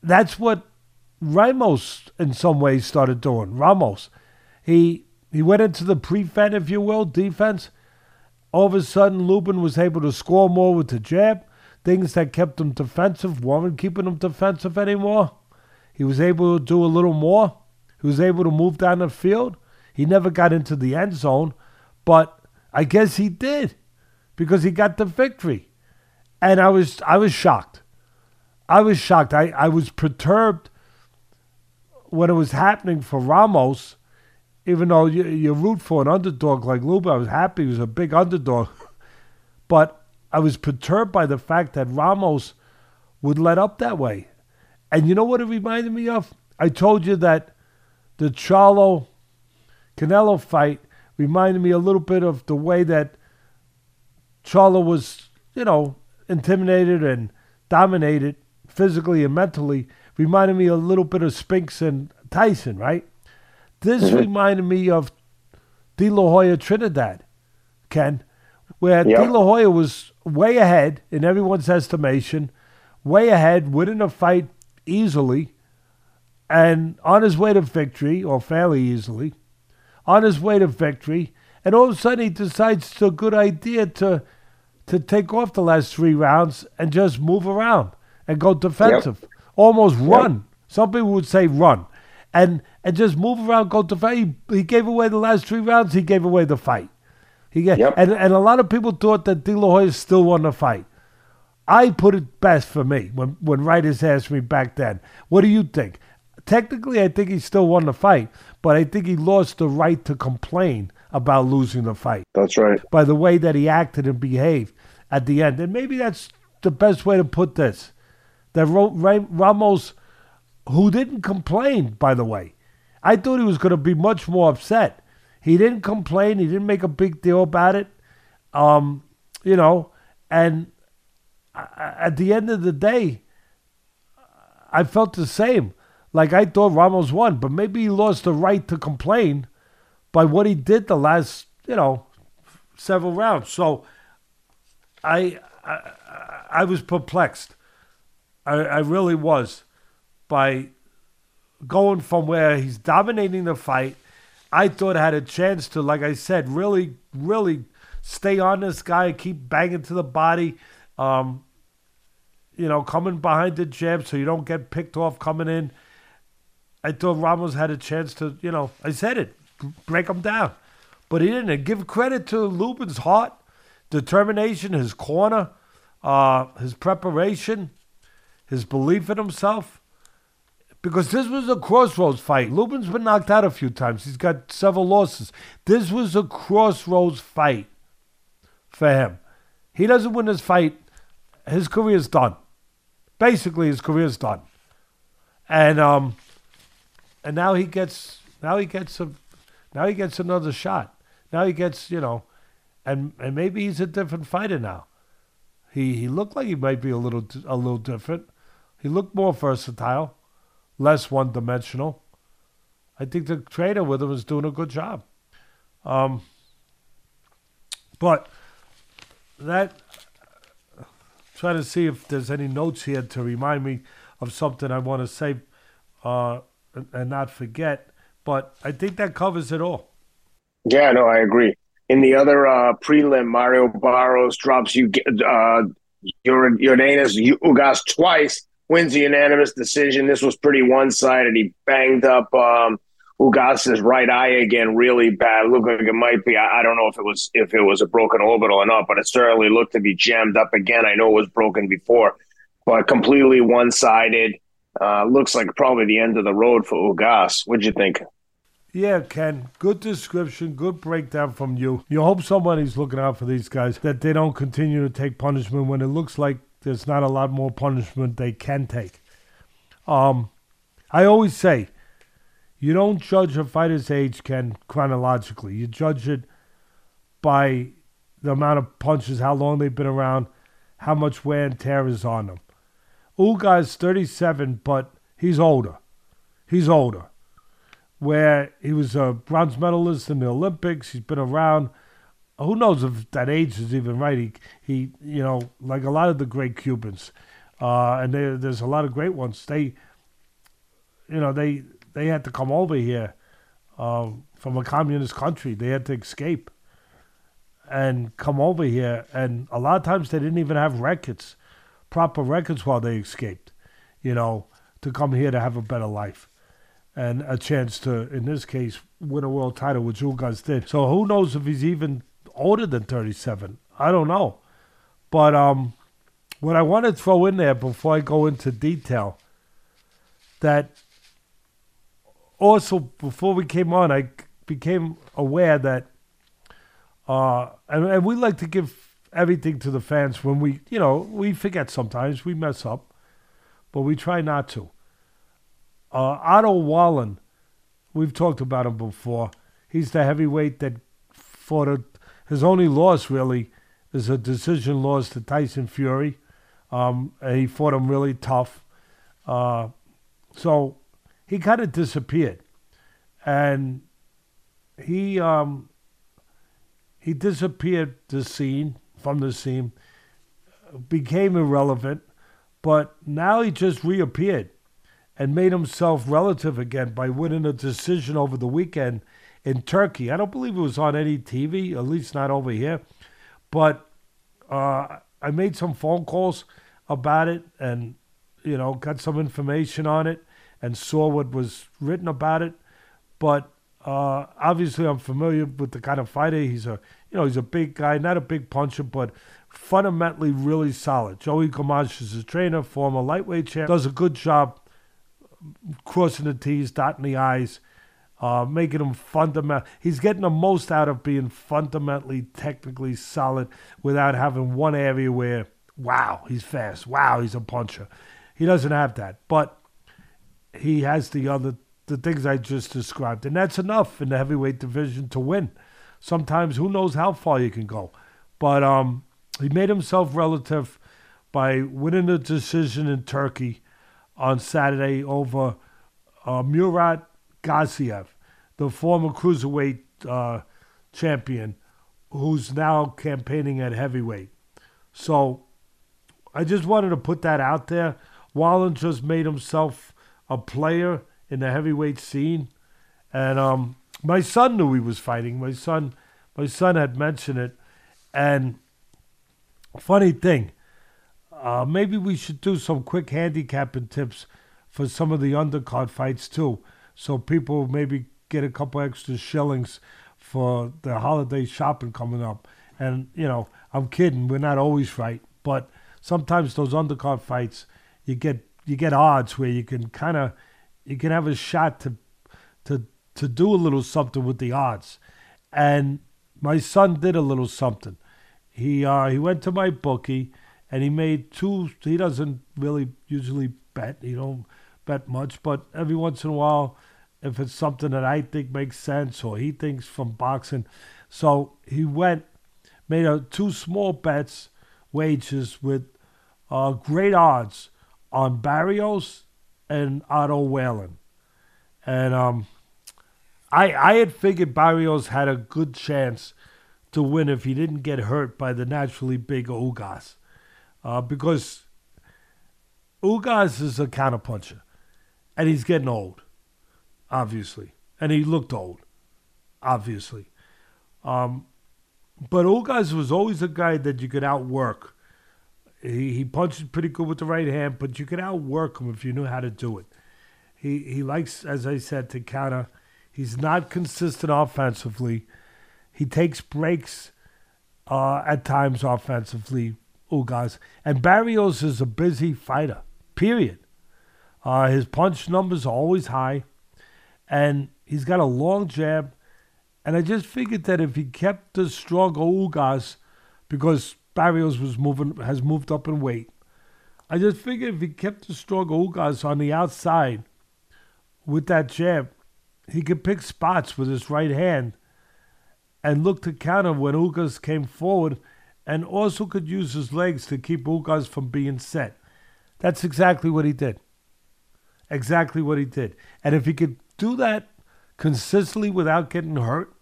That's what Ramos, in some ways, started doing. Ramos, he he went into the prevent, if you will, defense. All of a sudden, Lubin was able to score more with the jab. Things that kept him defensive weren't keeping him defensive anymore. He was able to do a little more. He was able to move down the field. He never got into the end zone, but I guess he did because he got the victory. And I was I was shocked. I was shocked. I, I was perturbed when it was happening for Ramos, even though you, you root for an underdog like Luba. I was happy he was a big underdog. but I was perturbed by the fact that Ramos would let up that way And you know what it reminded me of? I told you that the Charlo Canelo fight reminded me a little bit of the way that Charlo was, you know, intimidated and dominated physically and mentally. Reminded me a little bit of Spinks and Tyson, right? This mm-hmm. reminded me of De La Hoya Trinidad, Ken, where yep. De La Hoya was way ahead in everyone's estimation, way ahead, winning a fight easily, and on his way to victory, or fairly easily, on his way to victory, and all of a sudden he decides it's a good idea to to take off the last three rounds and just move around and go defensive, yep. almost run. Some people would say run, and and just move around, go defensive. He, he gave away the last three rounds. He gave away the fight. He get, yep. and and a lot of people thought that De La Hoya still won the fight. I put it best for me when when writers asked me back then. What do you think? Technically, I think he still won the fight, but I think he lost the right to complain about losing the fight. That's right. By the way that he acted and behaved at the end, and maybe that's the best way to put this. That Ramos, who didn't complain, by the way, I thought he was going to be much more upset. He didn't complain. He didn't make a big deal about it. Um, you know, and at the end of the day, I felt the same. Like I thought Ramos won, but maybe he lost the right to complain by what he did the last, you know, several rounds. So I I, I was perplexed. I, I really was by going from where he's dominating the fight. I thought I had a chance to, like I said, really, really stay on this guy, keep banging to the body. Um, you know, coming behind the jab so you don't get picked off coming in. I thought Ramos had a chance to, you know, I said it, break him down. But he didn't. Give credit to Lubin's heart, determination, his corner, uh, his preparation, his belief in himself. Because this was a crossroads fight. Lubin's been knocked out a few times. He's got several losses. This was a crossroads fight for him. He doesn't win this fight, his career's done. Basically, his career's done. And um, and now he gets now he gets a now he gets another shot. Now he gets you know, and and maybe he's a different fighter now. He he looked like he might be a little a little different. He looked more versatile, less one dimensional. I think the trainer with him is doing a good job. Um, but that trying to see if there's any notes here to remind me of something I want to say uh, and not forget. But I think that covers it all. Yeah, no, I agree. In the other uh, prelim, Mario Barrios drops you uh, Yordenis Ugas twice, wins the unanimous decision. This was pretty one sided. He banged up um, Ugas's right eye again, really bad. Looked like it might be. I, I, don't know if it was if it was a broken orbital or not, but it certainly looked to be jammed up again. I know it was broken before, but completely one sided. Uh, looks like probably the end of the road for Ugas. What'd you think? Yeah, Ken. Good description, good breakdown from you. You hope somebody's looking out for these guys, that they don't continue to take punishment when it looks like there's not a lot more punishment they can take. Um, I always say, you don't judge a fighter's age, Ken, chronologically. You judge it by the amount of punches, how long they've been around, how much wear and tear is on them. Ugas 37, but he's older. He's older. Where he was a bronze medalist in the Olympics, he's been around. Who knows if that age is even right? He, he you know, like a lot of the great Cubans, uh, and they, there's a lot of great ones. They, you know, they they had to come over here uh, from a communist country. They had to escape and come over here, and a lot of times they didn't even have records proper records while they escaped, you know, to come here to have a better life and a chance to, in this case, win a world title, which Ugas did. So who knows if he's even older than 37? I don't know. But um, what I want to throw in there before I go into detail, that also before we came on, I became aware that, uh, and, and we like to give everything to the fans when we, you know, we forget sometimes, we mess up, but we try not to. Uh, Otto Wallin, we've talked about him before. He's the heavyweight that fought a, his only loss really is a decision loss to Tyson Fury. Um, he fought him really tough. Uh, so he kind of disappeared. And he um, he disappeared the scene from the scene, became irrelevant, but now he just reappeared and made himself relative again by winning a decision over the weekend in Turkey. I don't believe it was on any TV, at least not over here. But uh, I made some phone calls about it and, you know, got some information on it and saw what was written about it. But uh, obviously, I'm familiar with the kind of fighter he's a. You know, he's a big guy, not a big puncher, but fundamentally really solid. Joey Gamache is a trainer, former lightweight champ, does a good job crossing the T's, dotting the I's, uh, making him fundamental. He's getting the most out of being fundamentally, technically solid without having one area where, wow, he's fast. Wow, he's a puncher. He doesn't have that, but he has the other the things I just described, and that's enough in the heavyweight division to win. Sometimes who knows how far you can go, but um, he made himself relative by winning the decision in Turkey on Saturday over uh, Murat Gassiev, the former cruiserweight uh, champion, who's now campaigning at heavyweight. So I just wanted to put that out there. Wallin just made himself a player in the heavyweight scene, and um, my son knew he was fighting. My son, my son had mentioned it, and funny thing, uh, maybe we should do some quick handicapping tips for some of the undercard fights too, so people maybe get a couple extra shillings for the holiday shopping coming up. And you know, I'm kidding. We're not always right, but sometimes those undercard fights, you get you get odds where you can kind of you can have a shot to to to do a little something with the odds. And my son did a little something. He uh, he went to my bookie and he made two. He doesn't really usually bet. He don't bet much, but every once in a while, if it's something that I think makes sense or he thinks from boxing, so he went made a, two small bets wages with uh, great odds on Barrios and Otto Wallin, and um, I I had figured Barrios had a good chance to win if he didn't get hurt by the naturally big Ugas uh, because Ugas is a counterpuncher, and he's getting old, obviously, and he looked old, obviously. Um, but Ugas was always a guy that you could outwork. He he punches pretty good with the right hand, but you could outwork him if you knew how to do it. He he likes, as I said, to counter. He's not consistent offensively. He takes breaks uh, at times offensively, Ugas. And Barrios is a busy fighter, period. Uh, his punch numbers are always high, and he's got a long jab. And I just figured that if he kept the strong Ugas, because Barrios was moving has moved up in weight, I just figured if he kept the strong Ugas on the outside with that jab, he could pick spots with his right hand and look to counter when Ugas came forward and also could use his legs to keep Ugas from being set. That's exactly what he did. Exactly what he did. And if he could do that consistently without getting hurt,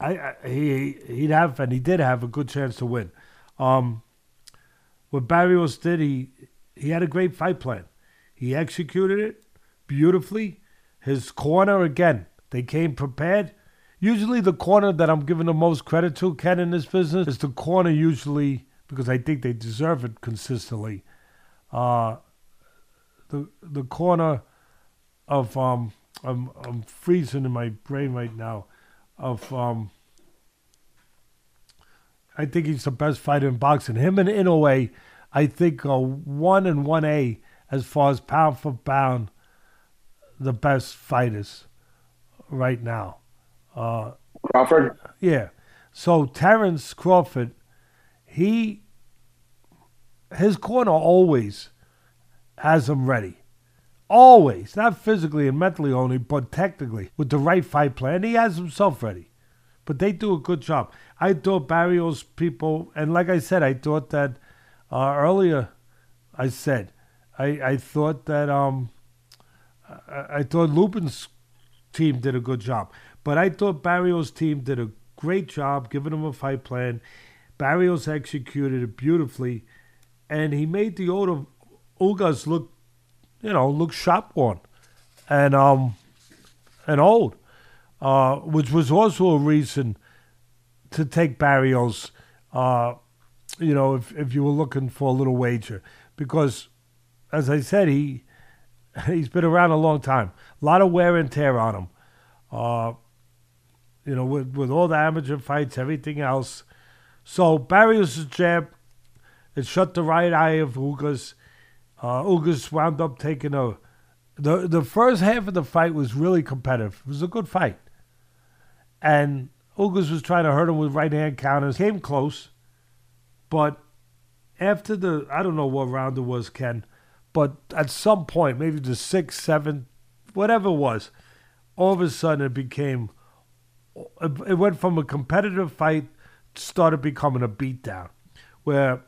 I, I he he'd have and he did have a good chance to win. Um, what Barrios did, he he had a great fight plan. He executed it beautifully. His corner again, they came prepared. Usually, the corner that I'm giving the most credit to, Ken, in this business, is the corner usually because I think they deserve it consistently. Uh, the the corner of um, I'm I'm freezing in my brain right now. Of um, I think he's the best fighter in boxing. Him and Inoue, I think, are one and one A as far as pound for pound, the best fighters right now. Uh, Crawford? Yeah. So Terence Crawford, he his corner always has him ready. always, not physically and mentally only, but technically, with the right fight plan. He has himself ready. But they do a good job. I thought Barrios people, and like I said, I thought that uh, earlier, I said, I, I thought that um, I, I thought Lubin's team did a good job. But I thought Barrios' team did a great job giving him a fight plan. Barrios executed it beautifully, and he made the older Ugas look, you know, look shop worn, and um, and old, uh, which was also a reason to take Barrios. Uh, you know, if if you were looking for a little wager, because as I said, he he's been around a long time. A lot of wear and tear on him. Uh, you know, with, with all the amateur fights, everything else. So Barry Barrios' jab, it shut the right eye of Ugas. Uh, Ugas wound up taking a. The, the first half of the fight was really competitive. It was a good fight. And Ugas was trying to hurt him with right hand counters. Came close. But after the, I don't know what round it was, Ken, but at some point, maybe the sixth, seventh, whatever it was, all of a sudden it became it went from a competitive fight started becoming a beatdown, where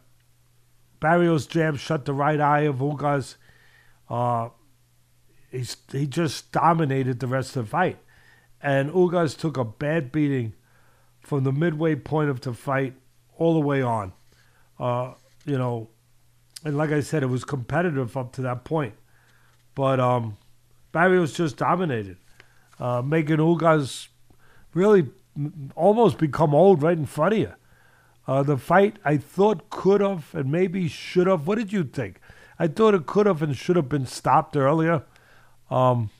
Barrios jab shut the right eye of Ugas. Uh, he, he just dominated the rest of the fight. And Ugas took a bad beating from the midway point of the fight all the way on. Uh, you know, and like I said, it was competitive up to that point. But um, Barrios just dominated, uh, making Ugas really almost become old right in front of you. Uh, the fight I thought could have and maybe should have. What did you think? I thought it could have and should have been stopped earlier. Um,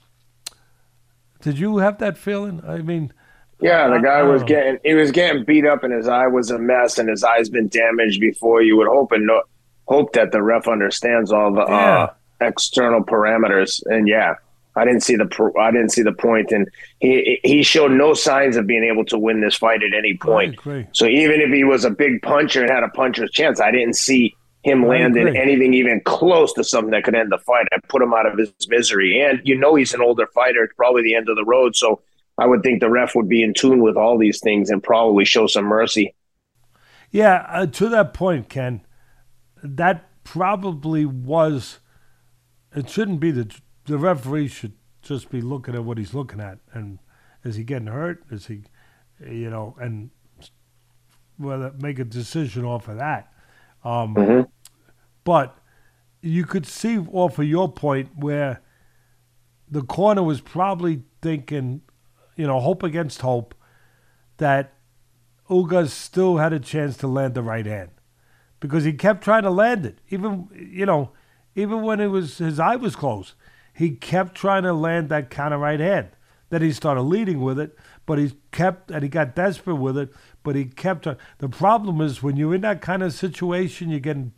did you have that feeling? I mean, yeah, the guy was getting he was getting beat up and his eye was a mess and his eye's been damaged before. You would hope and no, hope that the ref understands all the yeah. uh, external parameters. And yeah, I didn't see the I didn't see the point, and he he showed no signs of being able to win this fight at any point. So even if he was a big puncher and had a puncher's chance, I didn't see him landing anything even close to something that could end the fight. I put him out of his misery, and you know he's an older fighter. It's probably the end of the road, so I would think the ref would be in tune with all these things and probably show some mercy. Yeah, uh, to that point, Ken, that probably was. It shouldn't be the the referee should just be looking at what he's looking at, and is he getting hurt? Is he, you know, and whether make a decision off of that. Um, mm-hmm. But you could see off of your point where the corner was probably thinking, you know, hope against hope, that Ugas still had a chance to land the right hand because he kept trying to land it, even you know, even when it was his eye was closed he kept trying to land that of right hand. Then he started leading with it, but he kept and he got desperate with it, but he kept. The problem is when you're in that kind of situation, you're getting,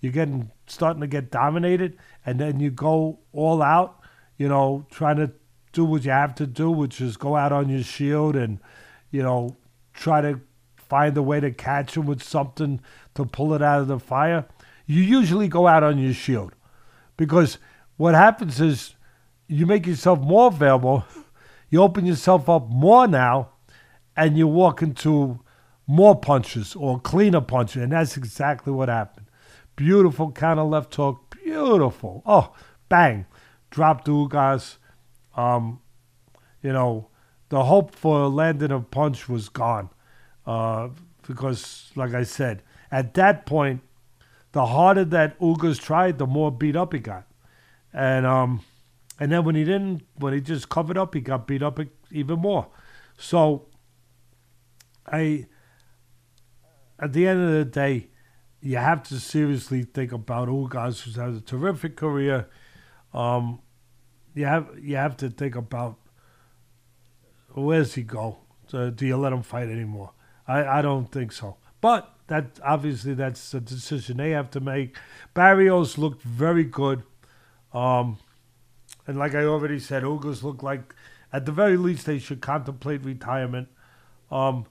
you're getting starting to get dominated, and then you go all out. You know, trying to do what you have to do, which is go out on your shield and, you know, try to find a way to catch him with something to pull it out of the fire. You usually go out on your shield because what happens is you make yourself more available, you open yourself up more now, and you walk into more punches or cleaner punches. And that's exactly what happened. Beautiful counter left hook. Beautiful. Oh, bang. Dropped Ugas. Um, you know, the hope for landing a punch was gone. Uh, because, like I said, at that point, the harder that Ugas tried, the more beat up he got and um, and then when he didn't, when he just covered up, he got beat up even more. So, I, at the end of the day, you have to seriously think about Ugas, who has a terrific career. Um, you have you have to think about where's he go? So, do you let him fight anymore? I, I don't think so. But that obviously that's a decision they have to make. Barrios looked very good. Um, and like I already said, Ugas look like, at the very least, they should contemplate retirement. Um,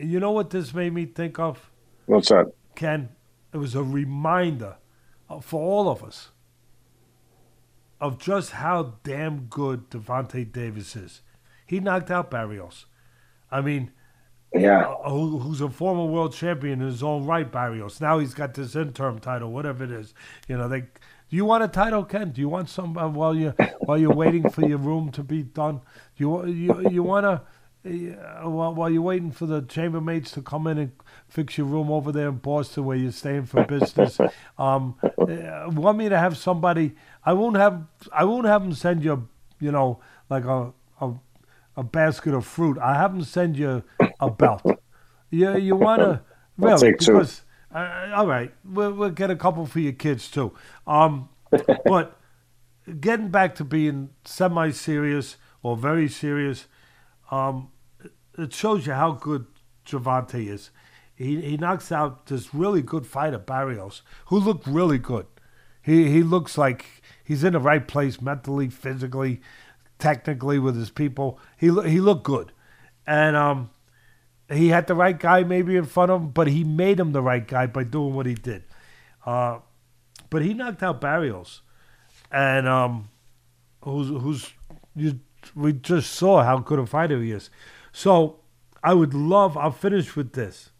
you know what this made me think of? What's that? Ken, it was a reminder for all of us of just how damn good Gervonta Davis is. He knocked out Barrios. I mean, Yeah. uh, who, who's a former world champion in his own right, Barrios. Now he's got this interim title, whatever it is. You know, they. Do you want a title, Ken? Do you want some uh, while you while you're waiting for your room to be done? Do you you you want to uh, while, while you're waiting for the chambermaids to come in and fix your room over there in Boston where you're staying for business? um, uh, want me to have somebody? I won't have I won't have them send you, you know, like a a, a basket of fruit. I have them send you a belt. You you want to two. because uh, all right, we'll, we'll get a couple for your kids too. Um, but getting back to being semi-serious or very serious, um, it shows you how good Gervonta is. He he knocks out this really good fighter Barrios, who looked really good. He he looks like he's in the right place mentally, physically, technically with his people. He he looked good, and um, he had the right guy maybe in front of him, but he made him the right guy by doing what he did. Uh, but he knocked out Barrios, and um, who's who's you, we just saw how good a fighter he is. So I would love. I'll finish with this.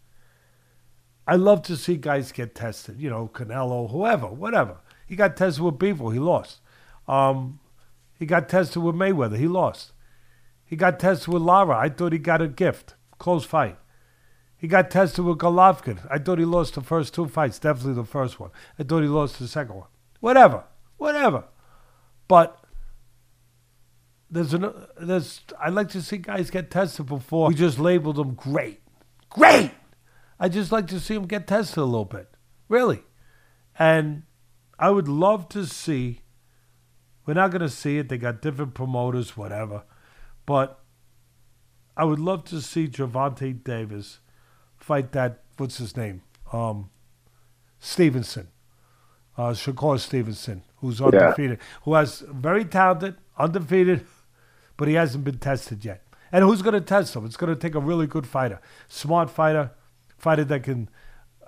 I love to see guys get tested. You know, Canelo, whoever, whatever. He got tested with Bivol. He lost. Um, he got tested with Mayweather. He lost. He got tested with Lara. I thought he got a gift. Close fight. He got tested with Golovkin. I thought he lost the first two fights. Definitely the first one. I thought he lost the second one. Whatever. Whatever. But there's an there's I like to see guys get tested before we just label them great. Great. I just like to see them get tested a little bit. Really. And I would love to see we're not going to see it. They got different promoters, whatever. But I would love to see Gervonta Davis fight that. What's his name? Um, Stevenson, uh, Shakur Stevenson, who's undefeated, who has very talented, undefeated, but he hasn't been tested yet. And who's going to test him? It's going to take a really good fighter, smart fighter, fighter that can,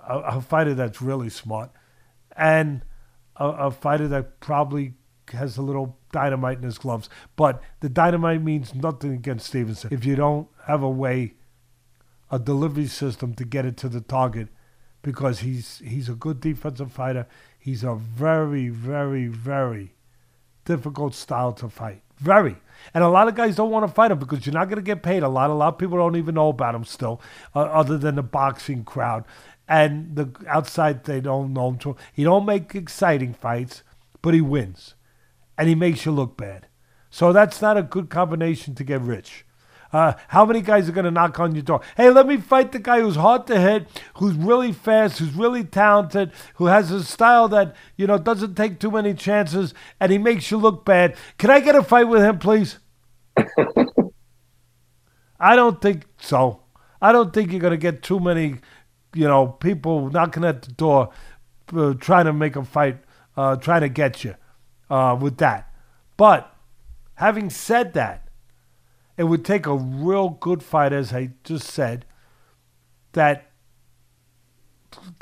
a, a fighter that's really smart, and a, a fighter that probably has a little dynamite in his gloves. But the dynamite means nothing against Stevenson if you don't have a way, a delivery system to get it to the target, because he's he's a good defensive fighter. He's a very, very, very difficult style to fight. Very. And a lot of guys don't want to fight him because you're not going to get paid a lot. A lot of people don't even know about him still, uh, other than the boxing crowd. And the outside, they don't know him. Too. He don't make exciting fights, but he wins. And he makes you look bad. So that's not a good combination to get rich. Uh, how many guys are going to knock on your door? Hey, let me fight the guy who's hard to hit, who's really fast, who's really talented, who has a style that, you know, doesn't take too many chances, and he makes you look bad. Can I get a fight with him, please? I don't think so. I don't think you're going to get too many, you know, people knocking at the door uh, trying to make a fight, uh, trying to get you uh, with that. But having said that, it would take a real good fight, as I just said, that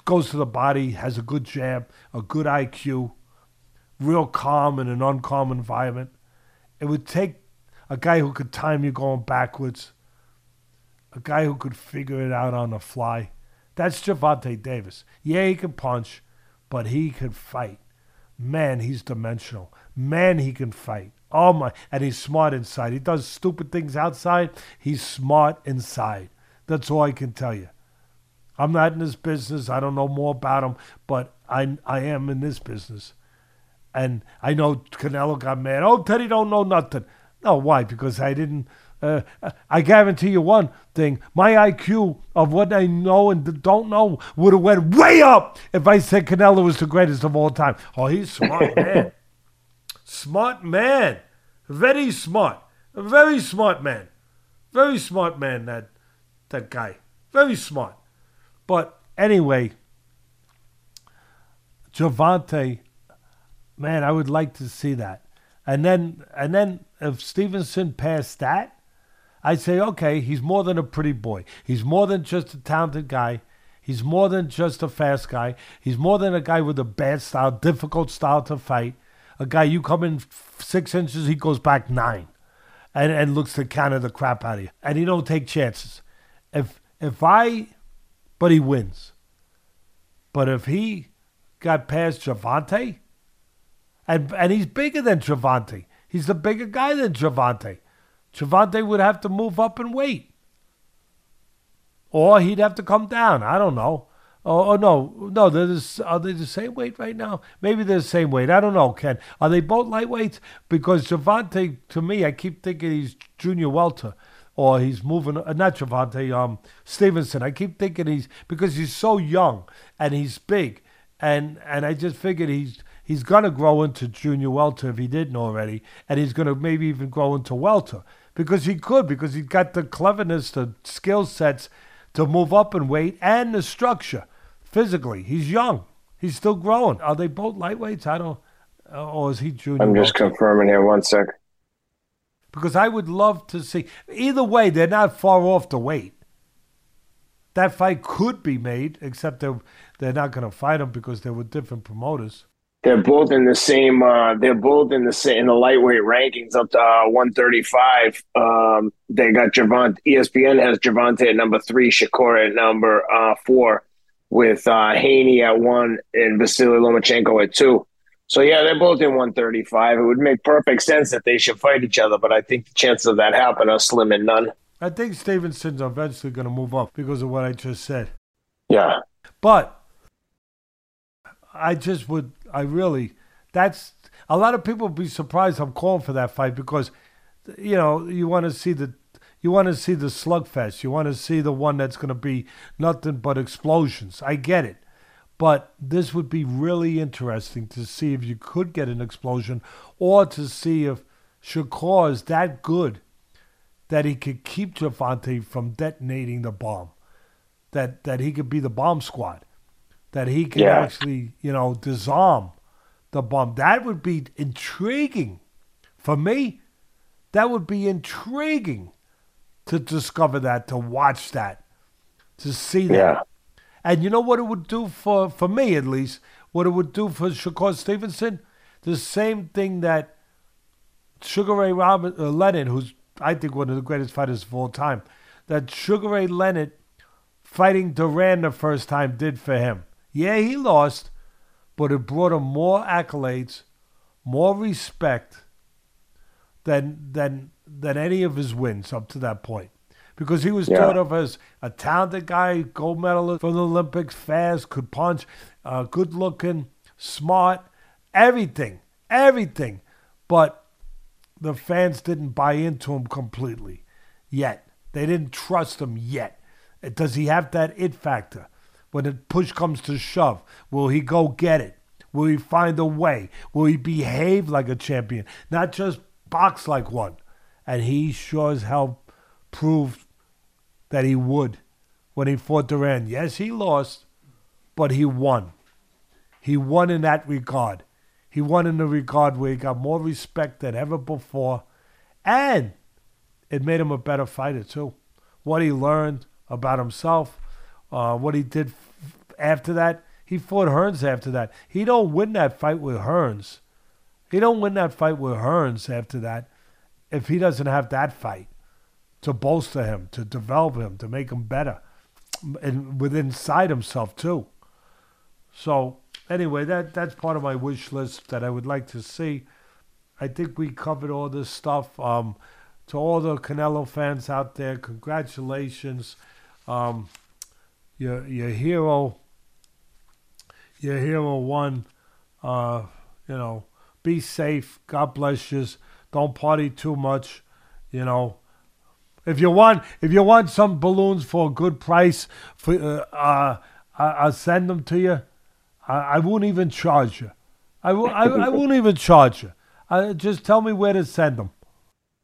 goes to the body, has a good jab, a good IQ, real calm in an uncalm environment. It would take a guy who could time you going backwards, a guy who could figure it out on the fly. That's Gervonta Davis. Yeah, he can punch, but he could fight. Man, he's dimensional. Man, he can fight. Oh my! And he's smart inside. He does stupid things outside. He's smart inside. That's all I can tell you. I'm not in this business. I don't know more about him, but I I am in this business, and I know Canelo got mad. Oh, Teddy don't know nothing. No, why? Because I didn't. Uh, I guarantee you one thing: my IQ of what I know and don't know would have went way up if I said Canelo was the greatest of all time. Oh, he's smart man. Smart man. Very smart. A very smart man. Very smart man, that that guy. Very smart. But anyway, Gervonta, man, I would like to see that. And then and then if Stevenson passed that, I'd say, okay, he's more than a pretty boy. He's more than just a talented guy. He's more than just a fast guy. He's more than a guy with a bad style, difficult style to fight a guy you come in six inches, he goes back nine, and and looks to counter the crap out of you, and he don't take chances. If if I, but he wins. But if he got past Gervonta, and and he's bigger than Gervonta, he's the bigger guy than Gervonta. Gervonta would have to move up and wait, or he'd have to come down. I don't know. Oh, oh no, no, they're the, are they the same weight right now? Maybe they're the same weight. I don't know, Ken. Are they both lightweights? Because Gervonta, to me, I keep thinking he's junior welter, or he's moving. Uh, not Gervonta, um, Stevenson. I keep thinking he's because he's so young and he's big, and and I just figured he's he's gonna grow into junior welter if he didn't already, and he's gonna maybe even grow into welter because he could because he's got the cleverness, the skill sets to move up in weight and the structure physically. He's young. He's still growing. Are they both lightweights? I don't. Or is he junior? I'm just confirming here. One sec. Because I would love to see. Either way, they're not far off the weight. That fight could be made, except they're they're not going to fight him because they were different promoters. They're both in the same. Uh, they're both in the same in the lightweight rankings up to uh, 135. Um, they got Gervonta. ESPN has Gervonta at number three, Shakur at number uh, four with uh, Haney at one and Vasily Lomachenko at two. So yeah, they're both in 135. It would make perfect sense that they should fight each other, but I think the chances of that happening are slim and none. I think Stevenson's eventually going to move up because of what I just said. Yeah, but I just would. I really. That's a lot of people be surprised I'm calling for that fight because, you know, you want to see the you want to see the slugfest. You want to see the one that's going to be nothing but explosions. I get it. But this would be really interesting to see if you could get an explosion or to see if Shakur is that good that he could keep Gervonta from detonating the bomb. That that he could be the bomb squad. That he could yeah. actually, you know, disarm the bomb. That would be intriguing. For me, that would be intriguing to discover that, to watch that, to see that. Yeah. And you know what it would do for, for me, at least, what it would do for Shakur Stevenson? The same thing that Sugar Ray Robin, uh, Leonard, who's, I think, one of the greatest fighters of all time, that Sugar Ray Leonard fighting Duran the first time did for him. Yeah, he lost, but it brought him more accolades, more respect than than than any of his wins up to that point. Because he was yeah. thought of as a talented guy, gold medalist from the Olympics, fast, could punch, uh, good looking, smart, everything, everything. But the fans didn't buy into him completely yet. They didn't trust him yet. Does he have that it factor? When the push comes to shove, will he go get it? Will he find a way? Will he behave like a champion? Not just box like one and he sure as hell proved that he would when he fought Duran. Yes, he lost, but he won. He won in that regard. He won in the regard where he got more respect than ever before, and it made him a better fighter too. What he learned about himself, uh, what he did after that. He fought Hearns after that. He don't win that fight with Hearns. He don't win that fight with Hearns after that if he doesn't have that fight to bolster him, to develop him, to make him better, and within inside himself too. So anyway, that that's part of my wish list that I would like to see. I think we covered all this stuff. Um, to all the Canelo fans out there, congratulations. Um, your your hero, your hero won. Uh, you know, be safe. God bless you don't party too much, you know. If you want, if you want some balloons for a good price, for uh, uh, I'll send them to you. I, I won't even charge you. I, w- I, I won't even charge you. Uh, just tell me where to send them.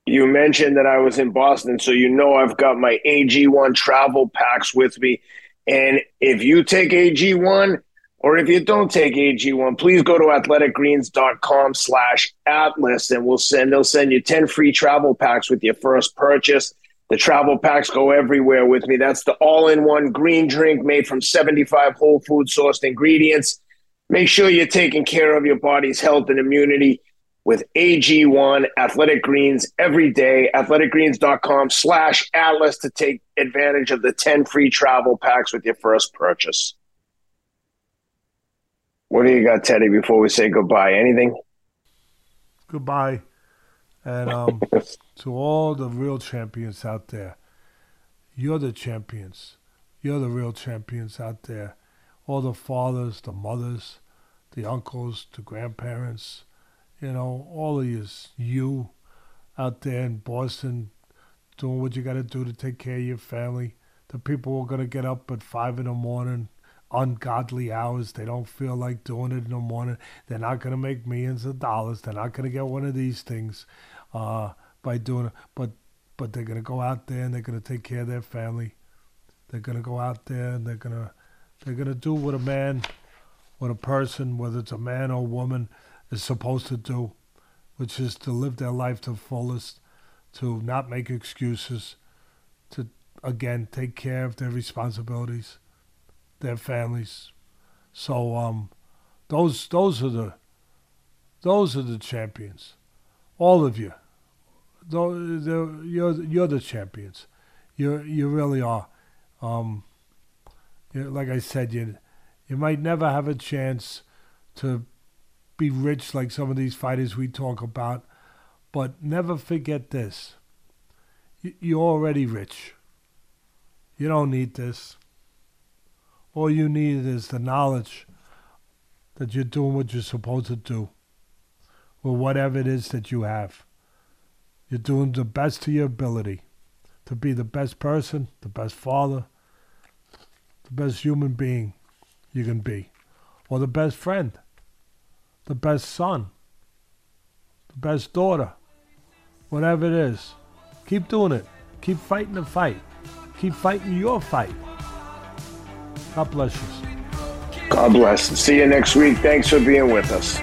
You mentioned that I was in Boston, so you know I've got my AG1 travel packs with me. And if you take AG1, or if you don't take AG1, please go to athleticgreens.com slash atlas and we'll send they'll send you 10 free travel packs with your first purchase. The travel packs go everywhere with me. That's the all-in-one green drink made from 75 whole food sourced ingredients. Make sure you're taking care of your body's health and immunity. With AG1 Athletic Greens every day. Athleticgreens.com slash Atlas to take advantage of the 10 free travel packs with your first purchase. What do you got, Teddy, before we say goodbye? Anything? Goodbye. And um, to all the real champions out there, you're the champions. You're the real champions out there. All the fathers, the mothers, the uncles, the grandparents, you know, all of you, you out there in Boston doing what you got to do to take care of your family. The people who are going to get up at five in the morning, ungodly hours. They don't feel like doing it in the morning. They're not going to make millions of dollars. They're not going to get one of these things uh, by doing it. But but they're going to go out there and they're going to take care of their family. They're going to go out there and they're going to they're going to do what a man, what a person, whether it's a man or a woman, is supposed to do, which is to live their life to the fullest, to not make excuses, to again take care of their responsibilities, their families. So um, those those are the those are the champions, all of you. You're you're the champions. You you really are. Um, like I said, you you might never have a chance to be rich like some of these fighters we talk about, but never forget this. You're already rich. You don't need this. All you need is the knowledge that you're doing what you're supposed to do with whatever it is that you have. You're doing the best to your ability to be the best person, the best father, the best human being you can be, or the best friend the best son, the best daughter, whatever it is. Keep doing it. Keep fighting the fight. Keep fighting your fight. God bless you. God bless. See you next week. Thanks for being with us.